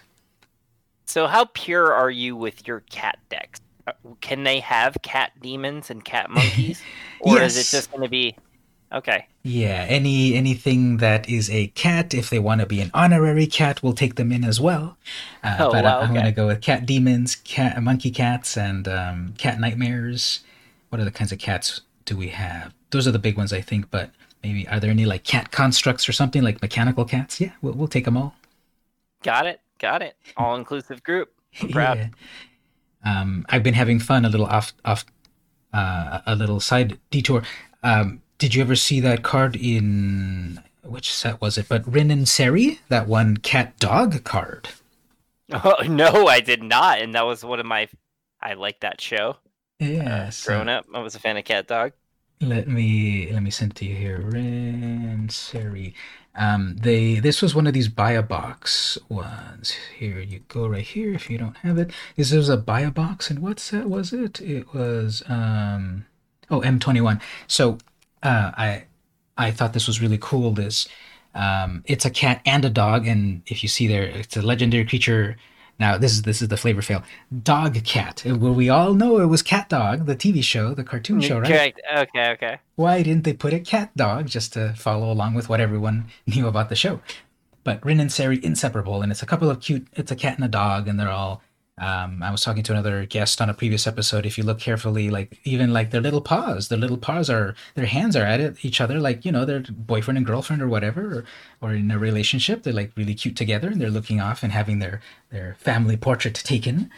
So, how pure are you with your cat decks? Uh, can they have cat demons and cat monkeys? Or yes. is it just going to be Okay. Yeah, any anything that is a cat, if they want to be an honorary cat, we'll take them in as well. Uh, oh, but wow, I, am okay. going to go with cat demons, cat monkey cats, and um, cat nightmares. What other kinds of cats do we have? Those are the big ones, I think. But maybe are there any like cat constructs or something like mechanical cats? Yeah, we'll we'll take them all. Got it. got it. All inclusive group. I'm proud. Yeah. Um, I've been having fun. A little off off uh, a little side detour. Um, did you ever see that card in which set was it? But Rin and Seri, that one cat dog card. Oh no, I did not, and that was one of my. I like that show. Yes. Uh, growing up, I was a fan of Cat Dog. Let me let me send it to you here. Rin Seri. Um, they this was one of these buy a box ones. Here you go, right here. If you don't have it, this was a buy a box, and what set was it? It was um, oh M21. So uh, I I thought this was really cool. This um, it's a cat and a dog, and if you see there, it's a legendary creature now this is this is the flavor fail. Dog Cat. Well, we all know it was Cat Dog, the TV show, the cartoon show, right? Correct. Okay, okay. Why didn't they put it Cat Dog just to follow along with what everyone knew about the show? But Rin and Seri inseparable, and it's a couple of cute. It's a cat and a dog, and they're all um, I was talking to another guest on a previous episode. If you look carefully, like even like their little paws, their little paws are their hands are at it, each other, like you know, their boyfriend and girlfriend or whatever, or, or in a relationship. They're like really cute together, and they're looking off and having their their family portrait taken.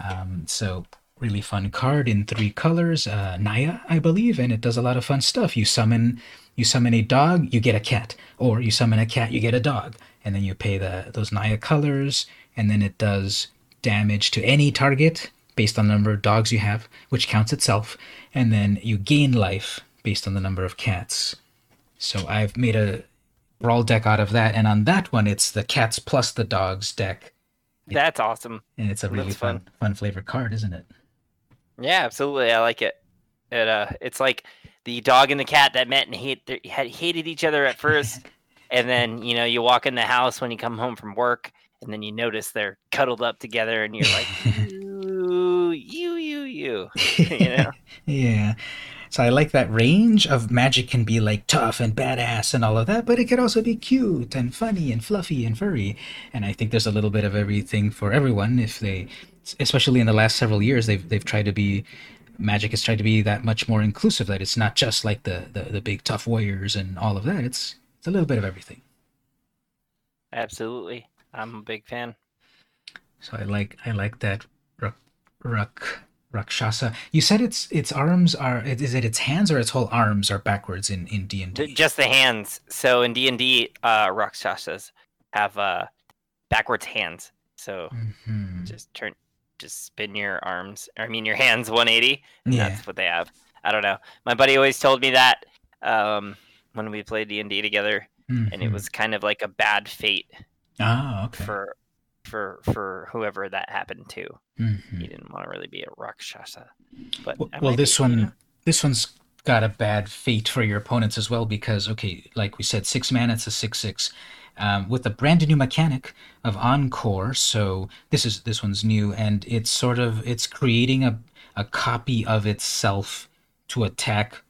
Um, so really fun card in three colors, uh, Naya, I believe, and it does a lot of fun stuff. You summon you summon a dog, you get a cat, or you summon a cat, you get a dog, and then you pay the those Naya colors, and then it does damage to any target based on the number of dogs you have, which counts itself, and then you gain life based on the number of cats. So I've made a brawl deck out of that, and on that one it's the cats plus the dogs deck. That's awesome. And it's a really fun, fun fun flavored card, isn't it? Yeah, absolutely. I like it. It uh it's like the dog and the cat that met and hate had hated each other at first. and then, you know, you walk in the house when you come home from work and then you notice they're cuddled up together and you're like you you you you you know? Yeah. So i like that range of magic can be like tough and badass and all of that but it could also be cute and funny and fluffy and furry. And i think there's a little bit of everything for everyone if they especially in the last several years they've they've tried to be magic has tried to be that much more inclusive that it's not just like the the, the big tough warriors and all of that. It's it's a little bit of everything. Absolutely I'm a big fan. So I like I like that Rak Rak Rakshasa. You said its its arms are is it its hands or its whole arms are backwards in in D and D? Just the hands. So in D and D, uh, Rakshasas have uh backwards hands. So mm-hmm. just turn, just spin your arms. I mean your hands 180. yeah. That's what they have. I don't know. My buddy always told me that um, when we played D and D together, mm-hmm. and it mm-hmm. was kind of like a bad fate Ah, okay. For for for whoever that happened to. Mm-hmm. He didn't want to really be a Rakshasa. But well, well this be, one, you know? this one's got a bad fate for your opponents as well because okay, like we said, six mana, it's a six six. Um, with a brand new mechanic of encore, so this is this one's new, and it's sort of it's creating a a copy of itself to attack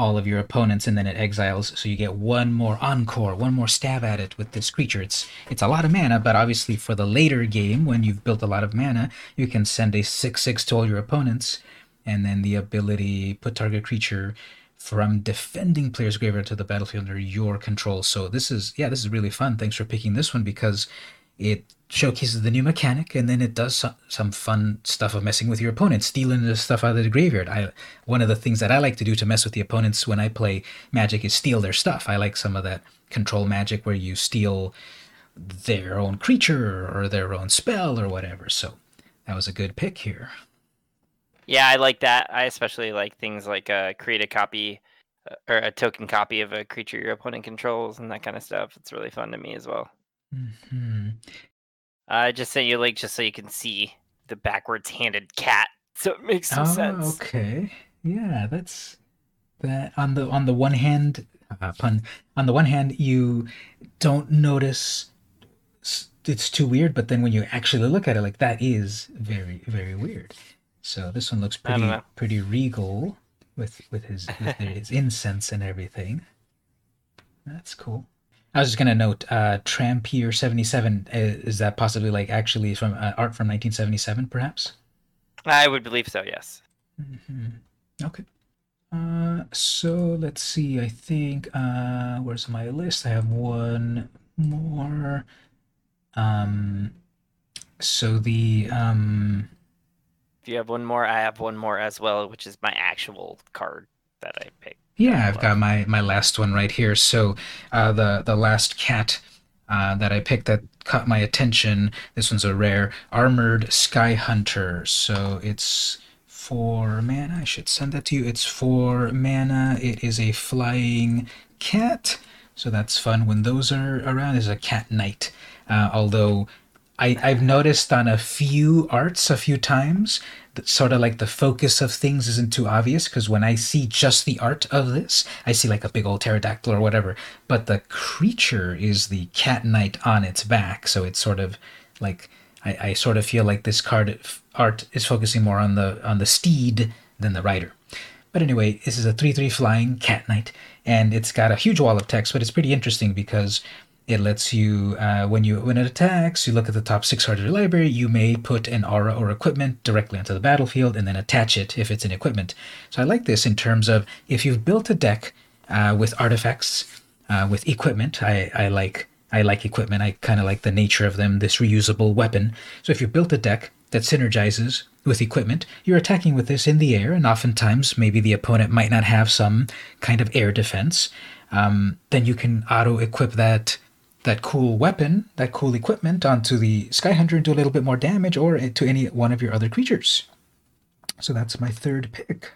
all of your opponents and then it exiles so you get one more encore one more stab at it with this creature. It's it's a lot of mana but obviously for the later game when you've built a lot of mana you can send a 6-6 to all your opponents and then the ability put target creature from defending player's graveyard to the battlefield under your control. So this is yeah this is really fun. Thanks for picking this one because it showcases the new mechanic and then it does some, some fun stuff of messing with your opponent stealing the stuff out of the graveyard. I one of the things that i like to do to mess with the opponents when i play magic is steal their stuff. I like some of that control magic where you steal their own creature or their own spell or whatever. So that was a good pick here. Yeah i like that. I especially like things like uh, create a copy uh, or a token copy of a creature your opponent controls and that kind of stuff. It's really fun to me as well. Mm-hmm. I just sent you a link just so you can see the backwards handed cat. So it makes some oh, sense. Okay. Yeah, that's that on the on the one hand uh, pun on the one hand you don't notice it's too weird but then when you actually look at it like that is very very weird so this one looks pretty pretty regal with with his with his incense and everything that's cool I was just gonna note, uh, Trampier seventy seven. Uh, is that possibly like actually from uh, art from nineteen seventy seven, perhaps? I would believe so. Yes. Mm-hmm. Okay. Uh, so let's see. I think uh, where's my list? I have one more. Um, So the um if you have one more, I have one more as well, which is my actual card that I picked. Yeah, I've got my my last one right here. So uh, the the last cat uh, that I picked that caught my attention. This one's a rare armored sky hunter. So it's four mana. I should send that to you. It's four mana. It is a flying cat. So that's fun when those are around. Is a cat knight. Uh, although I, I've noticed on a few arts a few times sort of like the focus of things isn't too obvious because when I see just the art of this, I see like a big old pterodactyl or whatever. But the creature is the cat knight on its back, so it's sort of like I, I sort of feel like this card art is focusing more on the on the steed than the rider. But anyway, this is a 3 3 flying cat knight, and it's got a huge wall of text, but it's pretty interesting because it lets you, uh, when you when it attacks, you look at the top six cards of your library. You may put an aura or equipment directly onto the battlefield and then attach it if it's an equipment. So I like this in terms of if you've built a deck uh, with artifacts, uh, with equipment. I, I like I like equipment. I kind of like the nature of them. This reusable weapon. So if you built a deck that synergizes with equipment, you're attacking with this in the air, and oftentimes maybe the opponent might not have some kind of air defense. Um, then you can auto equip that that cool weapon, that cool equipment onto the Sky Hunter and do a little bit more damage or to any one of your other creatures. So that's my third pick.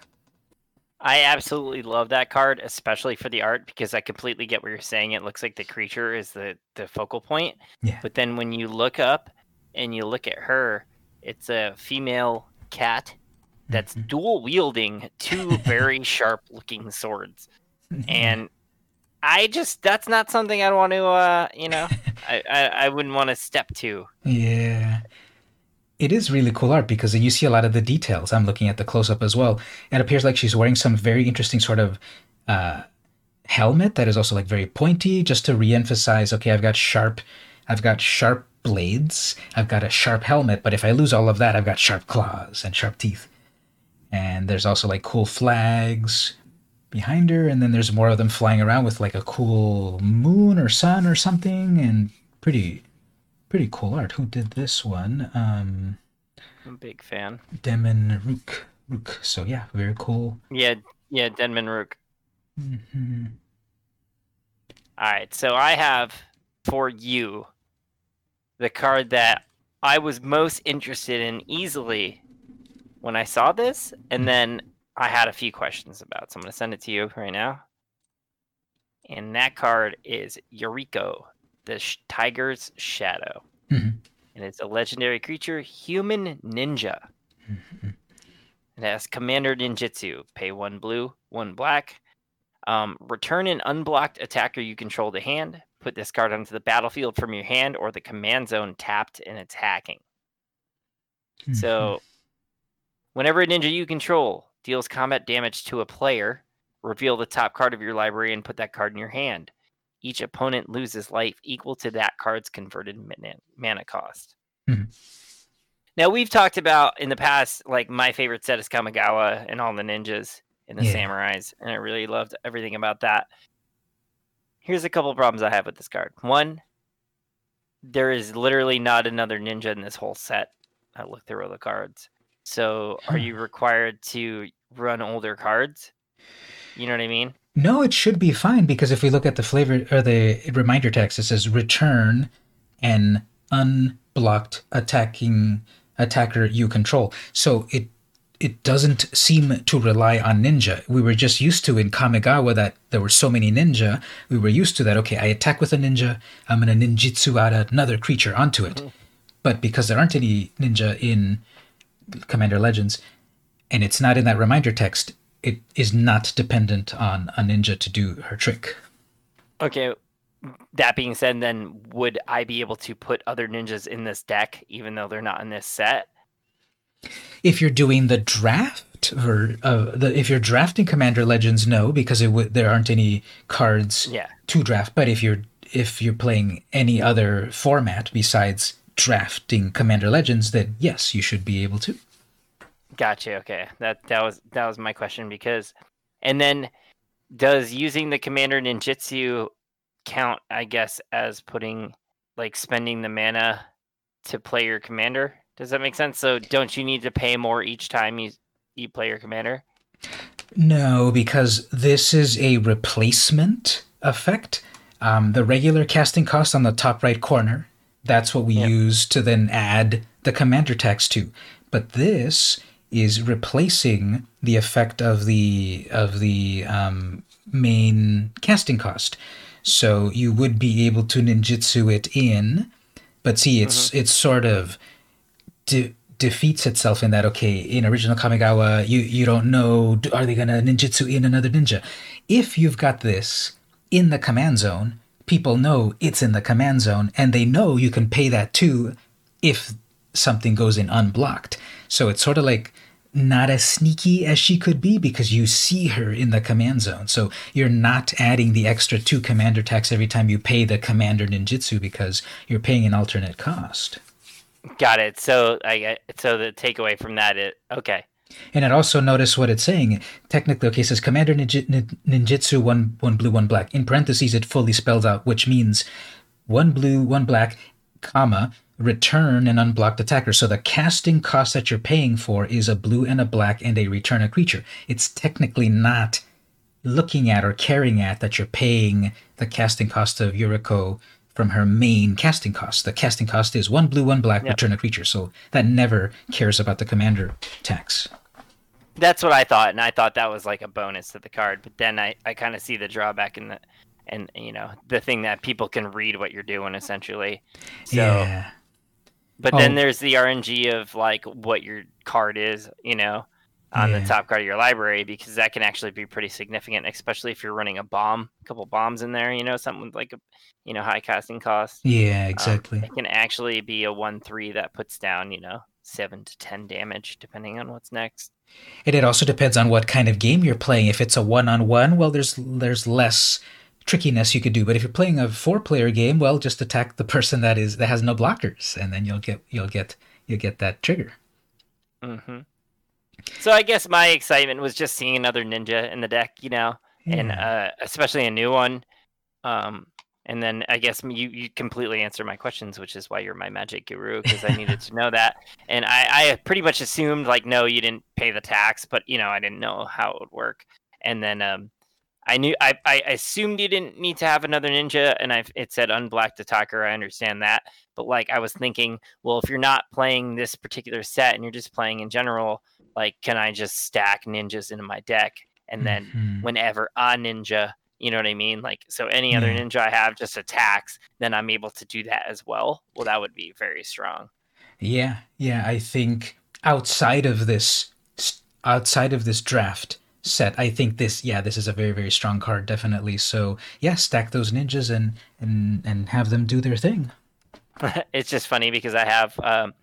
I absolutely love that card, especially for the art, because I completely get what you're saying. It looks like the creature is the, the focal point. Yeah. But then when you look up and you look at her, it's a female cat that's mm-hmm. dual wielding two very sharp looking swords. And I just that's not something I want to uh you know I, I, I wouldn't want to step to. Yeah. It is really cool art because you see a lot of the details. I'm looking at the close up as well. It appears like she's wearing some very interesting sort of uh, helmet that is also like very pointy, just to re-emphasize. Okay, I've got sharp, I've got sharp blades. I've got a sharp helmet, but if I lose all of that, I've got sharp claws and sharp teeth. And there's also like cool flags, behind her, and then there's more of them flying around with like a cool moon or sun or something, and pretty, pretty cool art. Who did this one? Um, I'm a big fan. Denman Rooke. Rooke. So yeah, very cool. Yeah, yeah, Denman Rooke. Mm-hmm. All right, so I have for you the card that I was most interested in easily when I saw this, and mm. then I had a few questions about. So I'm going to send it to you right now. And that card is Yuriko, the sh- Tiger's Shadow. Mm-hmm. And it's a legendary creature, human ninja. Mm-hmm. It has Commander Ninjutsu. Pay one blue, one black. Um, return an unblocked attacker you control to hand. Put this card onto the battlefield from your hand or the command zone tapped and attacking. Mm-hmm. So, whenever a ninja you control deals combat damage to a player, reveal the top card of your library and put that card in your hand. Each opponent loses life equal to that card's converted mana cost. Mm-hmm. Now we've talked about in the past, like my favorite set is Kamigawa and all the ninjas and the yeah. samurais, and I really loved everything about that. Here's a couple problems I have with this card. One, there is literally not another ninja in this whole set. I looked through all the cards. So are you required to run older cards? You know what I mean? No, it should be fine because if we look at the flavor or the reminder text, it says return an unblocked attacking attacker you control. So it it doesn't seem to rely on ninja. We were just used to in Kamigawa that there were so many ninja. We were used to that. Okay, I attack with a ninja. I'm gonna ninjutsu out another creature onto it. Mm-hmm. But because there aren't any ninja in Commander Legends, and it's not in that reminder text, it is not dependent on a ninja to do her trick. Okay. That being said, then would I be able to put other ninjas in this deck, even though they're not in this set? If you're doing the draft, or uh, the, if you're drafting Commander Legends, no, because it w- there aren't any cards yeah. to draft. But if you're if you're playing any other format besides drafting Commander Legends, then yes, you should be able to. Gotcha. Okay, that that was that was my question because, and then does using the Commander Ninjutsu count? I guess as putting like spending the mana to play your commander. Does that make sense? So don't you need to pay more each time you you play your commander? No, because this is a replacement effect. Um, the regular casting cost on the top right corner, that's what we use to then add the commander text to. But this is replacing the effect of the of the um, main casting cost. So you would be able to ninjutsu it in, but see, it's mm-hmm. it's sort of de- defeats itself in that okay, in original Kamigawa, you you don't know are they gonna ninjutsu in another ninja? If you've got this in the command zone, people know it's in the command zone, and they know you can pay that too if something goes in unblocked. So it's sort of like not as sneaky as she could be because you see her in the command zone. So you're not adding the extra two commander tax every time you pay the commander ninjutsu because you're paying an alternate cost. Got it. So I so the takeaway from that is okay. And it also notice what it's saying. Technically, okay, it says Commander Ninjutsu, one one blue one black. In parentheses, it fully spells out, which means one blue one black, comma return an unblocked attacker. So the casting cost that you're paying for is a blue and a black and a return a creature. It's technically not looking at or caring at that you're paying the casting cost of Yuriko from her main casting cost. The casting cost is one blue, one black, yep. return a creature. So that never cares about the commander tax. That's what I thought, and I thought that was like a bonus to the card. But then I, I kind of see the drawback in the and you know the thing that people can read what you're doing essentially. So yeah. But oh. then there's the RNG of like what your card is, you know, on yeah. the top card of your library because that can actually be pretty significant, especially if you're running a bomb, a couple bombs in there, you know, something like a, you know, high casting cost. Yeah, um, exactly. Um, it can actually be a one three that puts down, you know, seven to ten damage depending on what's next. And it also depends on what kind of game you're playing. If it's a one on one, well, there's there's less trickiness you could do. But if you're playing a four player game, well, just attack the person that is that has no blockers, and then you'll get you'll get you'll get that trigger. Mm-hmm. So I guess my excitement was just seeing another ninja in the deck, you know, yeah. and uh, especially a new one. Um, and then I guess you, you completely answered my questions, which is why you're my magic guru because I needed to know that. And I, I pretty much assumed like, no, you didn't pay the tax, but you know, I didn't know how it would work. And then um, I knew I, I assumed you didn't need to have another ninja, and I it said unblacked attacker. I understand that, but like I was thinking, well, if you're not playing this particular set and you're just playing in general, like can I just stack ninjas into my deck, and then mm-hmm. whenever a ninja, you know what I mean? Like so, any other ninja I have just attacks, then I'm able to do that as well. Well, that would be very strong. Yeah, yeah. I think outside of this, outside of this draft set. I think this, yeah, this is a very very strong card, definitely. So yeah, stack those ninjas and and and have them do their thing. it's just funny because I have. Um,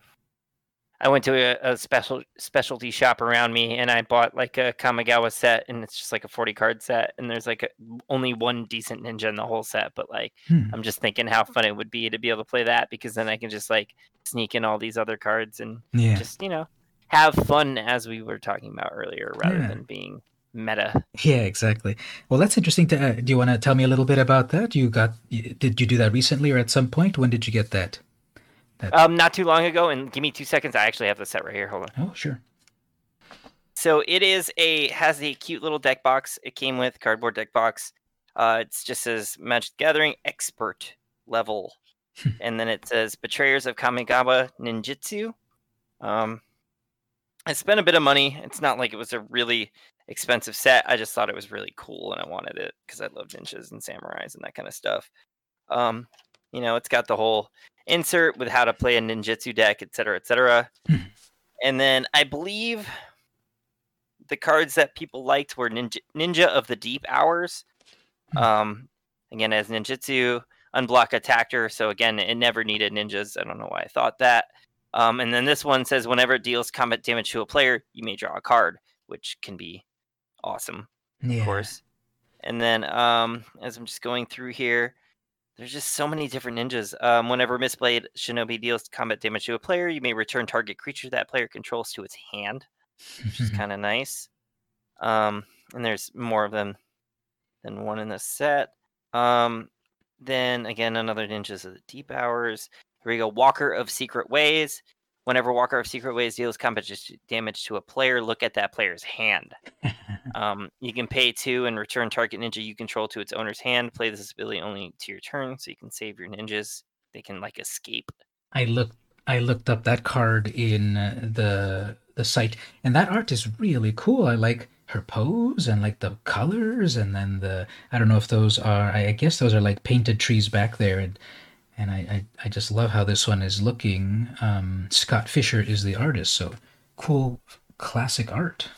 I went to a, a, special specialty shop around me and I bought like a Kamigawa set and it's just like a 40 card set and there's like a, only one decent ninja in the whole set but like hmm. I'm just thinking how fun it would be to be able to play that because then I can just like sneak in all these other cards and yeah. just you know have fun as we were talking about earlier rather yeah. than being meta. Yeah, exactly. Well, that's interesting. To, uh, do you want to tell me a little bit about that? You got? Did you do that recently or at some point? When did you get that? Um, not too long ago. And give me two seconds. I actually have the set right here. Hold on. Oh, sure. So it is a has a cute little deck box. It came with cardboard deck box. Uh, it's just says Magic Gathering expert level, and then it says Betrayers of Kamigawa Ninjutsu. Um, I spent a bit of money. It's not like it was a really expensive set. I just thought it was really cool and I wanted it because I love ninjas and samurais and that kind of stuff. Um, you know, it's got the whole insert with how to play a ninjutsu deck, etc., etc. Hmm. and then I believe the cards that people liked were Ninja, Ninja of the Deep Hours. Hmm. Um, again, as ninjutsu, unblock attacker. So again, it never needed ninjas. I don't know why I thought that. Um, and then this one says whenever it deals combat damage to a player, you may draw a card, which can be awesome, yeah. of course. And then um, as I'm just going through here, there's just so many different ninjas. Um, whenever Mistblade, Shinobi deals combat damage to a player, you may return target creature that player controls to its hand, which is kind of nice. Um, and there's more of them than one in the set. Um, then again, another ninjas of the deep hours. Here we go. Walker of Secret Ways. Whenever Walker of Secret Ways deals combat damage to a player, look at that player's hand. um, you can pay two and return target ninja you control to its owner's hand. Play this ability only to your turn, so you can save your ninjas. They can like escape. I looked. I looked up that card in uh, the the site, and that art is really cool. I like her pose and like the colors, and then the I don't know if those are. I guess those are like painted trees back there, and and I, I, I just love how this one is looking. Um, Scott Fischer is the artist, so cool classic art.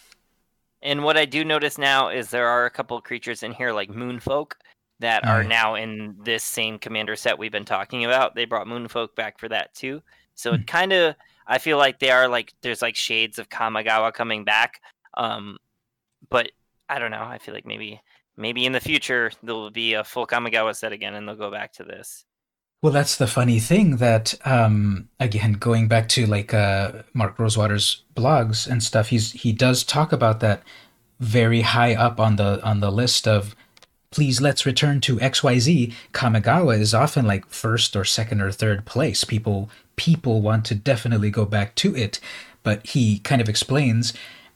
And what I do notice now is there are a couple creatures in here like Moonfolk that are now in this same commander set we've been talking about. They brought Moonfolk back for that too. So hmm. it kind of I feel like they are like there's like shades of Kamigawa coming back. Um but I don't know. I feel like maybe maybe in the future there'll be a full Kamigawa set again and they'll go back to this. Well, that's the funny thing that um, again, going back to like uh, Mark Rosewater's blogs and stuff, he's he does talk about that very high up on the on the list of please let's return to XYZ. Kamigawa is often like first or second or third place. People people want to definitely go back to it, but he kind of explains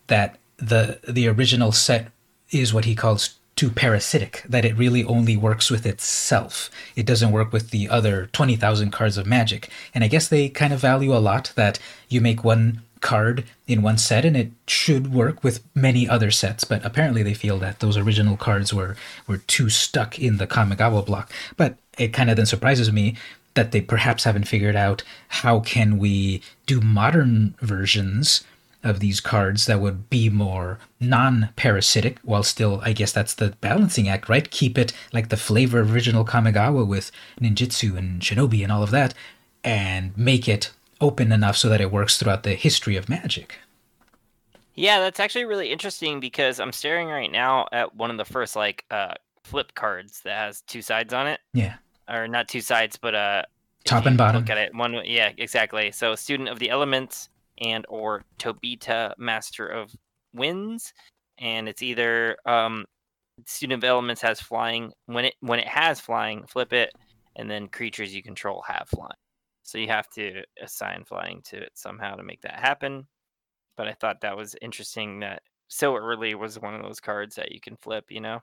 that the the original set is what he calls too parasitic that it really only works with itself. It doesn't work with the other 20,000 cards of magic. And I guess they kind of value a lot that you make one card in one set and it should work with many other sets but apparently they feel that those original cards were were too stuck in the Kamigawa block but it kind of then surprises me that they perhaps haven't figured out how can we do modern versions of these cards that would be more non-parasitic while still i guess that's the balancing act right? Keep it like the flavor of original kamigawa with ninjutsu and shinobi and all of that and make it open enough so that it works throughout the history of magic. Yeah that's actually really interesting because i'm staring right now at one of the first like uh flip cards that has two sides on it. Yeah. Or not two sides but uh top and bottom. look at it one yeah exactly. So student of the elements and or Tobita Master of Winds, and it's either um, Student of Elements has flying. When it when it has flying, flip it, and then creatures you control have flying. So you have to assign flying to it somehow to make that happen. But I thought that was interesting that so early was one of those cards that you can flip. You know.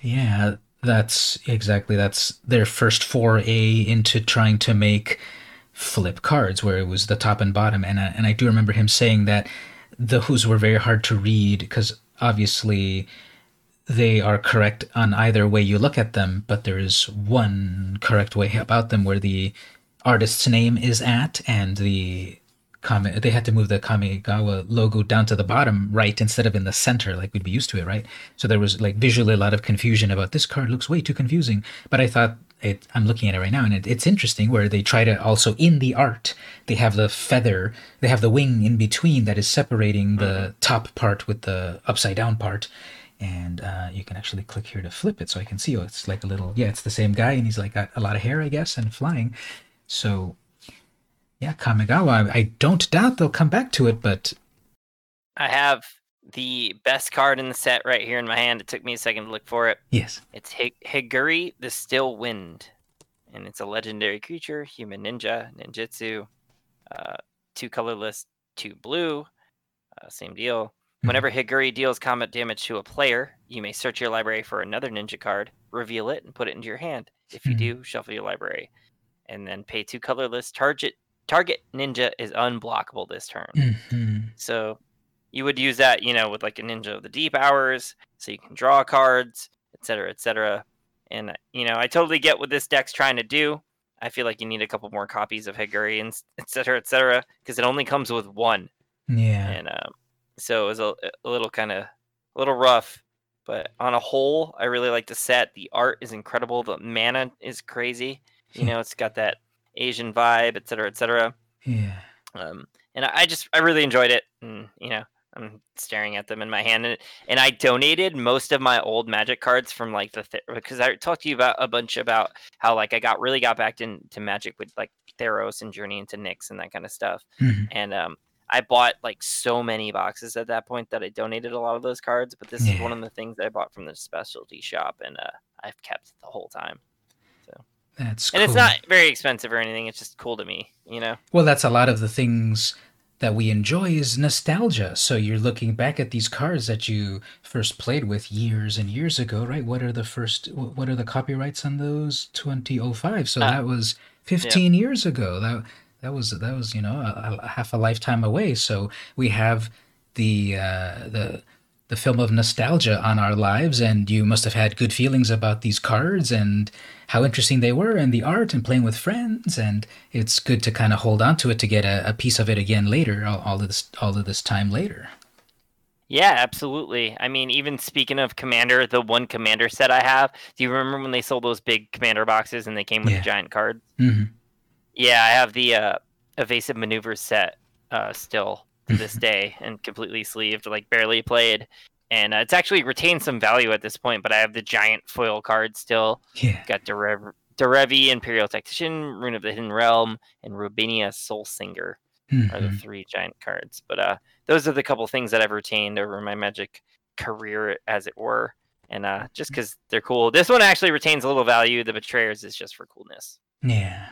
Yeah, that's exactly that's their first foray into trying to make flip cards where it was the top and bottom and I, and I do remember him saying that the those were very hard to read because obviously they are correct on either way you look at them but there is one correct way about them where the artist's name is at and the Kami, they had to move the Kamigawa logo down to the bottom right instead of in the center like we'd be used to it, right? So there was like visually a lot of confusion about this card looks way too confusing. But I thought it, I'm looking at it right now, and it, it's interesting where they try to also in the art they have the feather, they have the wing in between that is separating the mm-hmm. top part with the upside down part, and uh, you can actually click here to flip it, so I can see. Oh, it's like a little yeah, it's the same guy, and he's like got a lot of hair, I guess, and flying. So yeah, Kamigawa. I don't doubt they'll come back to it, but I have the best card in the set right here in my hand. It took me a second to look for it. Yes. It's Higure, the Still Wind. And it's a legendary creature, human ninja, ninjutsu, uh, two colorless, two blue. Uh, same deal. Mm-hmm. Whenever Higure deals combat damage to a player, you may search your library for another ninja card, reveal it, and put it into your hand. If you mm-hmm. do, shuffle your library. And then pay two colorless, target target ninja is unblockable this turn. Mm-hmm. So you would use that, you know, with like a ninja of the deep hours, so you can draw cards, etc., etc. And you know, I totally get what this deck's trying to do. I feel like you need a couple more copies of Higure and etc., etc., because it only comes with one. Yeah. And um, so it was a, a little kind of a little rough, but on a whole, I really like the set. The art is incredible. The mana is crazy. You know, it's got that Asian vibe, etc., etc. Yeah. Um, and I, I just I really enjoyed it, and you know, I'm staring at them in my hand, and, and I donated most of my old Magic cards from like the th- because I talked to you about a bunch about how like I got really got back into Magic with like Theros and Journey into Nyx and that kind of stuff, mm-hmm. and um, I bought like so many boxes at that point that I donated a lot of those cards. But this yeah. is one of the things that I bought from the specialty shop, and uh, I've kept the whole time. So That's and cool. it's not very expensive or anything. It's just cool to me, you know. Well, that's a lot of the things that we enjoy is nostalgia. So you're looking back at these cards that you first played with years and years ago, right? What are the first? What are the copyrights on those? 2005. So uh, that was 15 yeah. years ago. That that was that was you know a, a half a lifetime away. So we have the uh, the the film of nostalgia on our lives, and you must have had good feelings about these cards and how interesting they were, and the art, and playing with friends. And it's good to kind of hold on to it to get a, a piece of it again later, all, all of this all of this time later. Yeah, absolutely. I mean, even speaking of Commander, the one Commander set I have, do you remember when they sold those big Commander boxes and they came with yeah. a giant card? Mm-hmm. Yeah, I have the uh, Evasive Maneuvers set uh, still to this day and completely sleeved, like barely played. And uh, it's actually retained some value at this point, but I have the giant foil card still. Yeah. Got Derev- Derevi, Empyrial Tactician, Roon of the Hidden Realm, and Rubinia Soul Singer mm-hmm. are the mm-hmm. three giant cards. But uh, those are the couple things that I've retained over my Magic career, as it were. And uh, just because they're cool. This one actually retains a little value. The Betrayers is just for coolness. Yeah.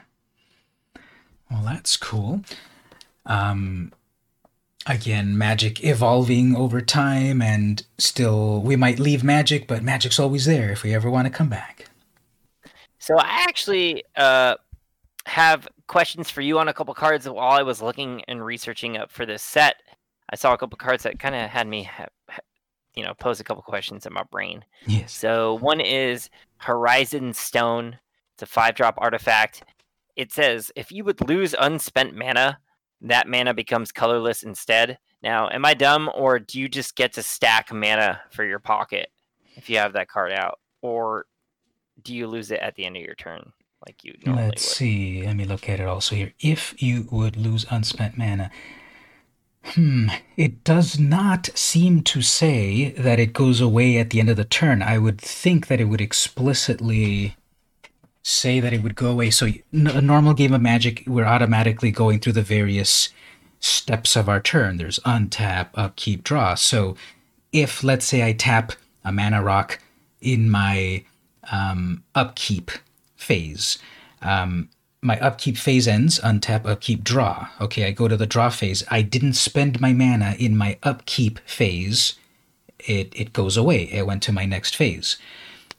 Well, that's cool. Um, again, magic evolving over time, and still, we might leave magic, but magic's always there if we ever want to come back. So, I actually uh, have questions for you on a couple cards while I was looking and researching up for this set. I saw a couple cards that kind of had me, you know, pose a couple questions in my brain. Yes. So, one is Horizon Stone. It's a five drop artifact it says if you would lose unspent mana, that mana becomes colorless instead. Now, am I dumb, or do you just get to stack mana for your pocket if you have that card out, or do you lose it at the end of your turn, like you normally Let's would? see. Let me look at it also here. If you would lose unspent mana, Hmm, it does not seem to say that it goes away at the end of the turn. I would think that it would explicitly say that it would go away. So a normal game of Magic, we're automatically going through the various steps of our turn. There's untap, upkeep, draw. So if let's say I tap a mana rock in my um, upkeep phase, um, my upkeep phase ends, untap, upkeep, draw. Okay, I go to the draw phase. I didn't spend my mana in my upkeep phase. It, it goes away. It went to my next phase.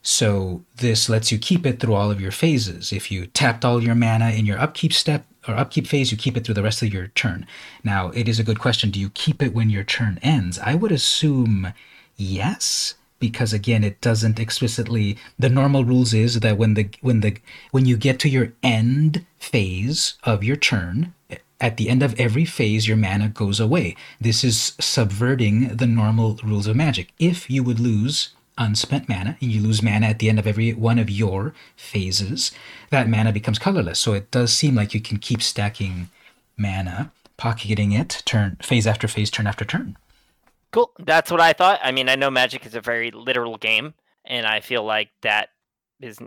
So this lets you keep it through all of your phases. If you tapped all your mana in your upkeep step or upkeep phase, you keep it through the rest of your turn. Now, it is a good question. Do you keep it when your turn ends? I would assume yes, because again, it doesn't explicitly. The normal rules is that when the when the when you get to your end phase of your turn, at the end of every phase, your mana goes away. This is subverting the normal rules of magic. If you would lose unspent mana, and you lose mana at the end of every one of your phases, that mana becomes colorless. So it does seem like you can keep stacking mana, pocketing it, turn phase after phase, turn after turn. Cool. That's what I thought. I mean, I know Magic is a very literal game, and I feel like that is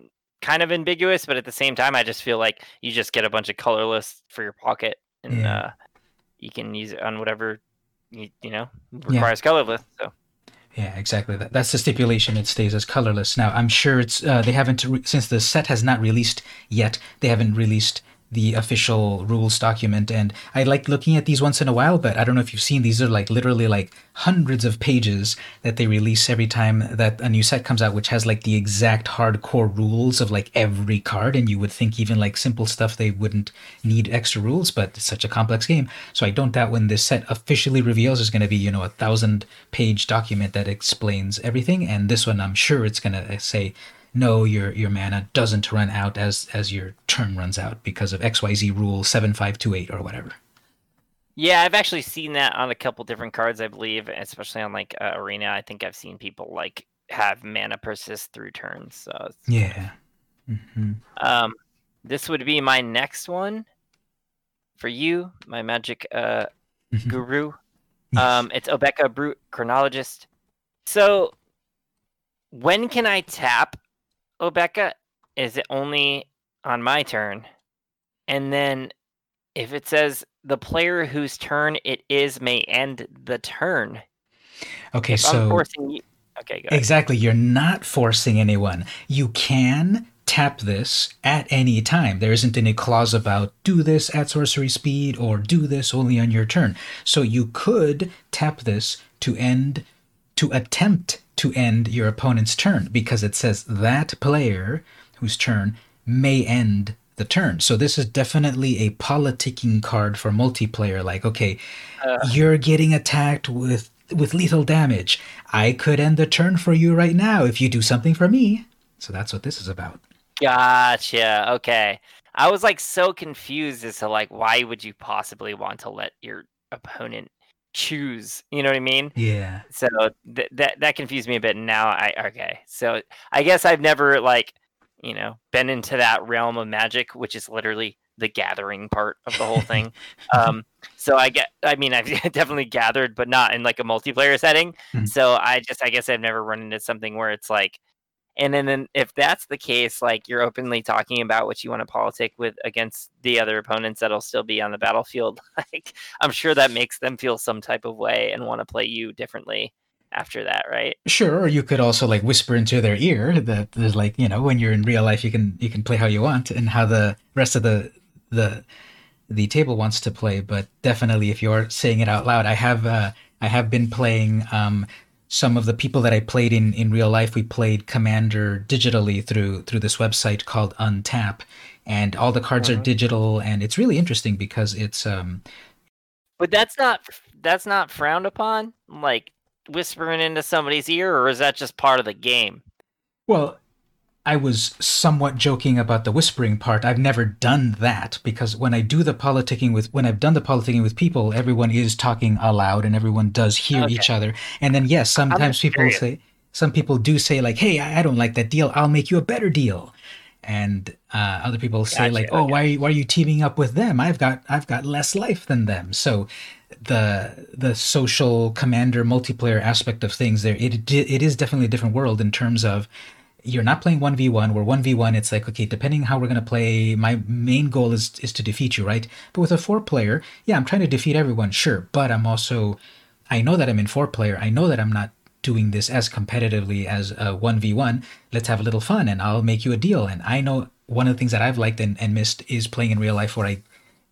kind of ambiguous, but at the same time, I just feel like you just get a bunch of colorless for your pocket, and yeah. uh, you can use it on whatever you, you know requires yeah. colorless. So yeah, exactly. That, that's the stipulation. It stays as colorless. Now, I'm sure it's uh, they haven't re- since the set has not released yet. They haven't released the official rules document and I like looking at these once in a while but I don't know if you've seen these are like literally like hundreds of pages that they release every time that a new set comes out which has like the exact hardcore rules of like every card and you would think even like simple stuff they wouldn't need extra rules but it's such a complex game. So I don't doubt when this set officially reveals is going to be you know a thousand page document that explains everything and this one I'm sure it's going to say no, your your mana doesn't run out as as your turn runs out because of XYZ rule 7528 or whatever. Yeah, I've actually seen that on a couple different cards, I believe, especially on like uh, Arena. I think I've seen people like have mana persist through turns. So yeah. Mm-hmm. Um, this would be my next one for you, my magic uh mm-hmm. guru. Yes. Um, it's Obeka Brute Chronologist. So when can I tap Oh, Becca, is it only on my turn? And then if it says the player whose turn it is may end the turn. Okay, if so forcing you. Okay, Exactly. You're not forcing anyone. You can tap this at any time. There isn't any clause about do this at sorcery speed or do this only on your turn. So you could tap this to end, to attempt to end your opponent's turn because it says that player whose turn may end the turn. So this is definitely a politicking card for multiplayer. Like, okay, uh, you're getting attacked with with lethal damage. I could end the turn for you right now if you do something for me. So that's what this is about. Gotcha. Okay. I was like so confused as to like why would you possibly want to let your opponent choose? You know what I mean? Yeah. So th- that that confused me a bit. Now I okay. So I guess I've never like you know been into that realm of magic, which is literally the gathering part of the whole thing. um, so I get, I mean, I've definitely gathered, but not in like a multiplayer setting. Mm-hmm. So I just, I guess I've never run into something where it's like, and then, if that's the case, like you're openly talking about what you want to politic with against the other opponents that'll still be on the battlefield, like I'm sure that makes them feel some type of way and want to play you differently after that, right? Sure. Or you could also like whisper into their ear that there's like, you know, when you're in real life you can you can play how you want and how the rest of the the the table wants to play. But definitely if you're saying it out loud, I have uh I have been playing um some of the people that I played in in real life, we played Commander digitally through through this website called Untap, and all the cards mm-hmm. are digital, and it's really interesting because it's. um But that's not that's not frowned upon, like whispering into somebody's ear, or is that just part of the game? Well, I was somewhat joking about the whispering part. I've never done that because when I do the politicking with when I've done the politicking with people, everyone is talking aloud and everyone does hear okay. each other. And then yes, sometimes people say some people do say like, "Hey, I don't like that deal. I'll make you a better deal." And uh, other people say gotcha, like, "Oh, okay. why are you, why are you teaming up with them? I've got I've got less life than them." So the the social commander multiplayer aspect of things there it it is definitely a different world in terms of you're not playing 1v1 where 1v1 it's like okay depending how we're going to play my main goal is is to defeat you right? But with a four player yeah i'm trying to defeat everyone sure but i'm also i know that i'm in four player i know that i'm not doing this as competitively as a 1v1 let's have a little fun and i'll make you a deal. And i know one of the things that i've liked and, and missed is playing in real life where i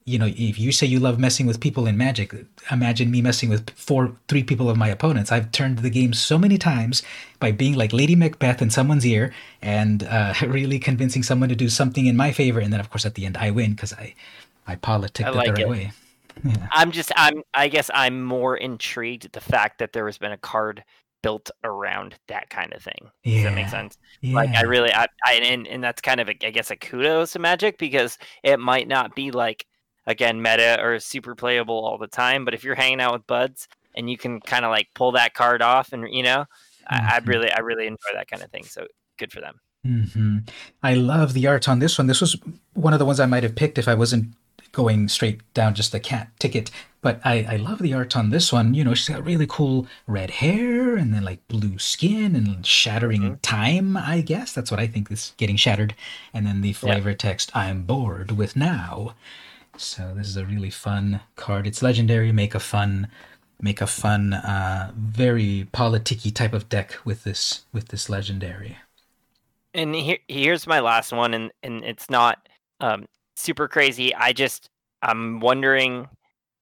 you know, if you say you love messing with people in Magic, imagine me messing with four, three people of my opponents. I've turned the game so many times by being like Lady Macbeth in someone's ear and uh, really convincing someone to do something in my favor, and then of course at the end I win because I, I politic like the right it. way. Yeah. I'm just, I'm, I guess I'm more intrigued at the fact that there has been a card built around that kind of thing. Yeah. Does that make sense? Yeah. Like I really, I, I and, and that's kind of, a, I guess, a kudos to Magic because it might not be like again meta or super playable all the time. But if you're hanging out with buds and you can kind of like pull that card off, and you know, mm-hmm. I, I, mm-hmm. really I really enjoy that kind of thing. So good for them. Mm-hmm. I love the art on this one. This was one of the ones I might have picked if I wasn't going straight down just the cat ticket. But I, I love the art on this one. You know, she's got really cool red hair and then like blue skin and shattering mm-hmm. time, I guess. That's what I think is getting shattered. And then the flavor yeah. text, I'm bored with now. So this is a really fun card. It's legendary. Make a fun, make a fun, uh, very politicky type of deck with this with this legendary. And here, here's my last one, and and it's not um, super crazy. I just I'm wondering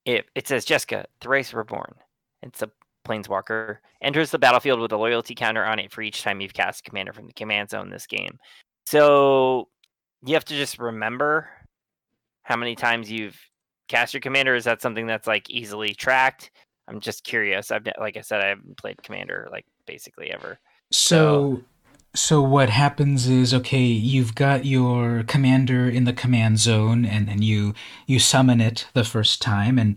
if it says Jeska Thrice Reborn. It's a planeswalker enters the battlefield with a loyalty counter on it for each time you've cast commander from the command zone this game. So you have to just remember how many times you've cast your commander? Is that something that's like easily tracked? I'm just curious. I've like I said, I haven't played commander like basically ever. So, so, so what happens is okay, you've got your commander in the command zone, and then you you summon it the first time, and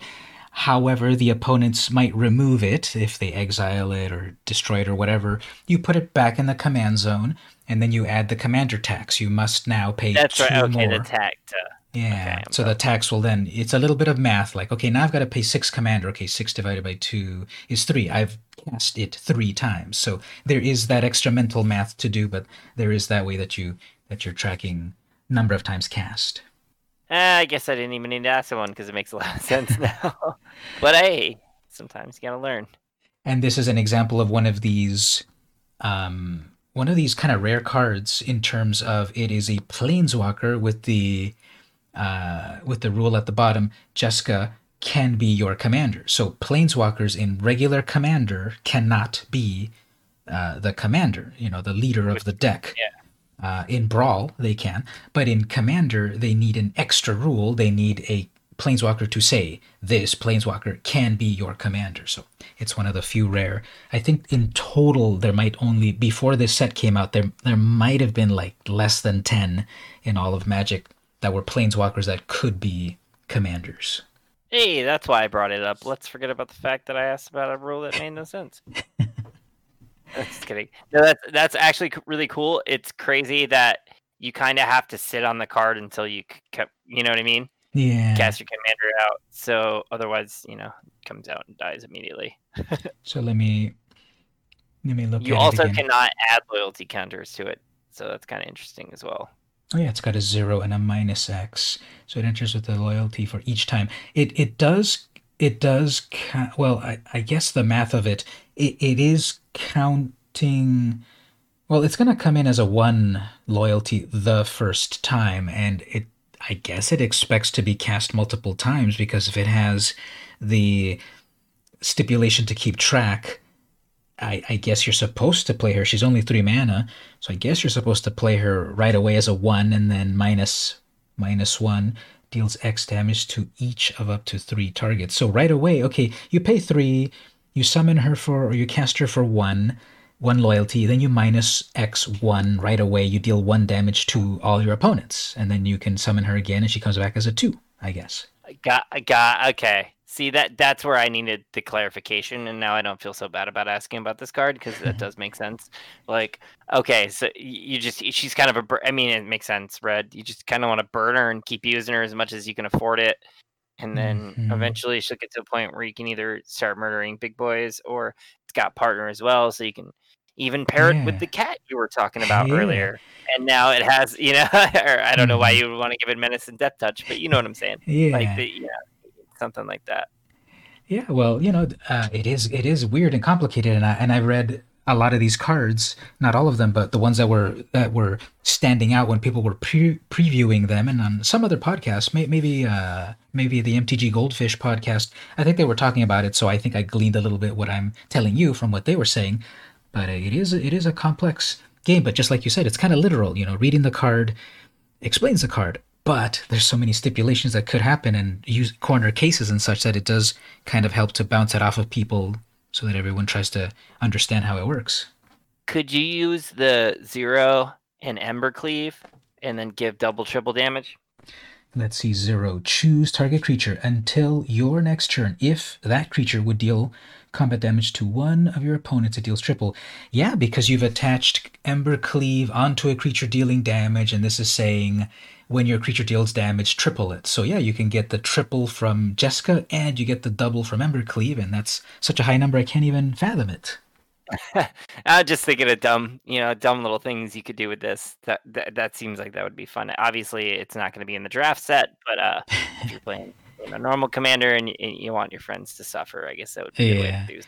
however the opponents might remove it if they exile it or destroy it or whatever, you put it back in the command zone, and then you add the commander tax. You must now pay. That's two right. Okay, more. the tax. Uh, yeah. Okay, so the tax will then, it's a little bit of math like, okay, now I've got to pay six commander. Okay, six divided by two is three. I've cast it three times. So there is that extra mental math to do, but there is that way that you, that you're tracking number of times cast. Uh, I guess I didn't even need to ask someone because it makes a lot of sense now. but hey, sometimes you gotta learn. And this is an example of one of these um, one of these kind of rare cards in terms of it is a planeswalker with the uh, with the rule at the bottom. Jeska can be your commander. So planeswalkers in regular commander cannot be uh, the commander. You know, the leader of the deck. Yeah. Uh, in Brawl, they can, but in Commander, they need an extra rule. They need a planeswalker to say this planeswalker can be your commander. So it's one of the few rare. I think in total there might only before this set came out there there might have been like less than 10 in all of Magic that were planeswalkers that could be commanders. Hey, that's why I brought it up. Let's forget about the fact that I asked about a rule that made no sense. Just kidding. No, that's that's actually really cool. It's crazy that you kind of have to sit on the card until you kept, you know what I mean? Yeah. Cast your commander out. So otherwise, you know, comes out and dies immediately. so let me let me look. You also cannot add loyalty counters to it, so that's kind of interesting as well. Oh yeah, it's got a zero and a minus X, so it enters with the loyalty for each time. It it does it does count. well. I, I guess the math of it, it it is counting. Well, it's going to come in as a one loyalty the first time, and it I guess it expects to be cast multiple times because if it has the stipulation to keep track, I, I, guess you're supposed to play her. She's only three mana, so I guess you're supposed to play her right away as a one and then minus minus one deals X damage to each of up to three targets. So right away, okay, you pay three, you summon her for or you cast her for one, one loyalty, then you minus X one right away. You deal one damage to all your opponents, and then you can summon her again, and she comes back as a two. I guess. Got got okay. See that that's where I needed the clarification, and now I don't feel so bad about asking about this card because that does make sense. Like, okay, so you just she's kind of a. I mean, it makes sense. Red, you just kind of want to burn her and keep using her as much as you can afford it, and then mm-hmm. eventually she'll get to a point where you can either start murdering big boys or it's got partner as well, so you can even pair yeah. it with the cat you were talking about yeah. earlier. And now it has, you know, or I don't know why mm-hmm. you would want to give it menace and death touch, but you know what I'm saying. Yeah. Like the, yeah, something like that. Yeah, well, you know, uh, it is it is weird and complicated, and I and I read a lot of these cards, not all of them, but the ones that were that were standing out when people were pre- previewing them, and on some other podcasts, may, maybe uh, maybe the MTG Goldfish podcast, I think they were talking about it. So I think I gleaned a little bit what I'm telling you from what they were saying. But uh, it is it is a complex game. But just like you said, it's kind of literal. You know, reading the card explains the card, but there's so many stipulations that could happen and use corner cases and such that it does kind of help to bounce it off of people so that everyone tries to understand how it works. Could you use the zero and Embercleave and then give double triple damage? Let's see, zero. Choose target creature until your next turn. If that creature would deal combat damage to one of your opponents. It deals triple. Yeah, because you've attached Embercleave onto a creature dealing damage, and this is saying when your creature deals damage, triple it. So yeah, you can get the triple from Jeska and you get the double from Embercleave, and that's such a high number I can't even fathom it. I'm just thinking of dumb, you know, dumb little things you could do with this. That that, that seems like that would be fun. Obviously, it's not going to be in the draft set, but uh, if you're playing a normal commander and you, and you, want your friends to suffer. I guess that would be yeah. a way to do so.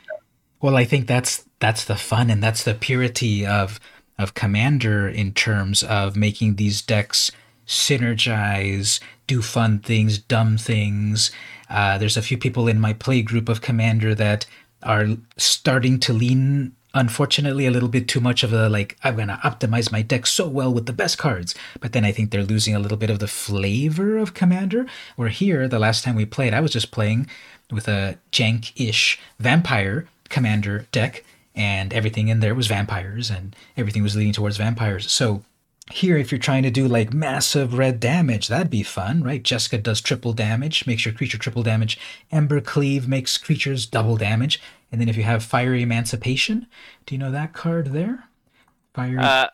Well, I think that's that's the fun and that's the purity of of commander in terms of making these decks synergize, do fun things, dumb things. Uh, there's a few people in my play group of commander that are starting to lean unfortunately a little bit too much of a like i'm going to optimize my deck so well with the best cards. But then i think they're losing a little bit of the flavor of commander. Where here the last time we played i was just playing with a jank-ish vampire commander deck and everything in there was vampires and everything was leading towards vampires. So here if you're trying to do like massive red damage that'd be fun right Jeska does triple damage makes your creature triple damage Ember Cleave makes creatures double damage and then if you have Fiery Emancipation, do you know that card there? Fiery. Uh,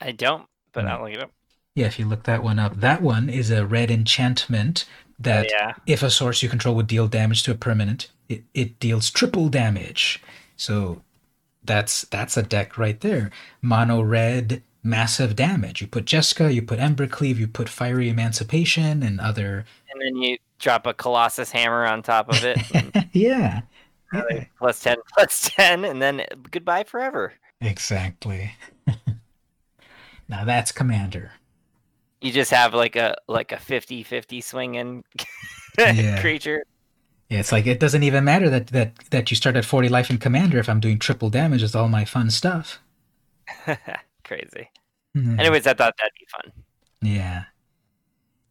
I don't, but I'll look it up. Yeah, if you look that one up, that one is a red enchantment that oh, yeah. if a source you control would deal damage to a permanent, it, it deals triple damage. So that's that's a deck right there. Mono red, massive damage. You put Jeska, you put Embercleave, you put Fiery Emancipation, and other. And then you drop a Colossus Hammer on top of it. yeah, plus 10 plus 10 and then goodbye forever exactly Now that's Commander. You just have like a like a 50-50 swinging yeah. creature. Yeah, it's like it doesn't even matter that that that you start at 40 life in Commander if I'm doing triple damage with all my fun stuff. Crazy. Mm-hmm. Anyways, I thought that'd be fun. Yeah.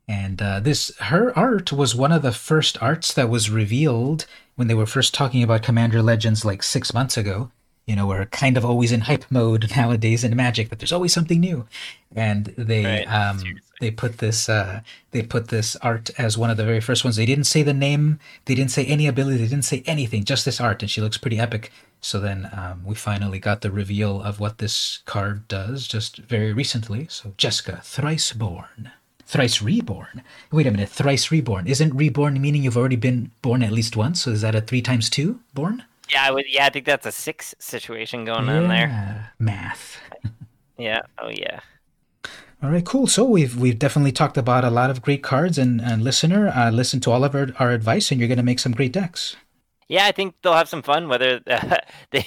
And uh, this her art was one of the first arts that was revealed when they were first talking about Commander Legends like six months ago. You know, we're kind of always in hype mode nowadays in Magic, but there's always something new. And they right. um, they put this uh, they put this art as one of the very first ones. They didn't say the name, they didn't say any ability, they didn't say anything, just this art, and she looks pretty epic. So then um, we finally got the reveal of what this card does just very recently. So Jeska, thrice born, thrice reborn. Wait a minute, thrice reborn. Isn't reborn meaning you've already been born at least once? So is that a three times two born? Yeah, I would. Yeah, I think that's a six situation going yeah, on there. Math. yeah. Oh yeah. All right, cool. So we've we've definitely talked about a lot of great cards, and, and listener, uh, listen to all of our, our advice, and you're going to make some great decks. Yeah, I think they'll have some fun, whether uh, they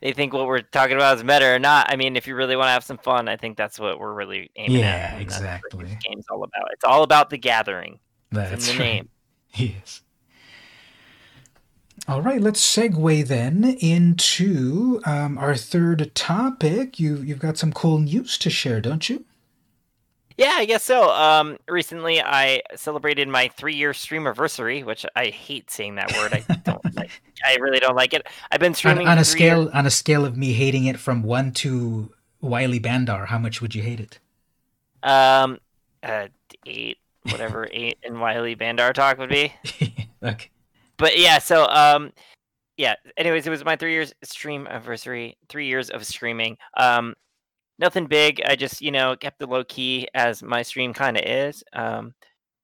they think what we're talking about is meta or not. I mean, if you really want to have some fun, I think that's what we're really aiming yeah, at. Yeah, exactly. That's game's all about. It's all about the gathering. That's in the right. name. Yes. All right, let's segue then into um, our third topic. You you've got some cool news to share, don't you? Yeah, I guess so. Um, recently, I celebrated my three-year stream anniversary, which I hate saying that word. I don't like. I really don't like it. I've been streaming on, on a scale years. on a scale of me hating it from one to Wiley Bandar. How much would you hate it? Um, uh, eight, whatever eight in Wiley Bandar talk would be. okay. But yeah, so um, yeah. Anyways, it was my three years stream anniversary. Three years of streaming. Um, nothing big. I just, you know, kept it low key as my stream kind of is. Um,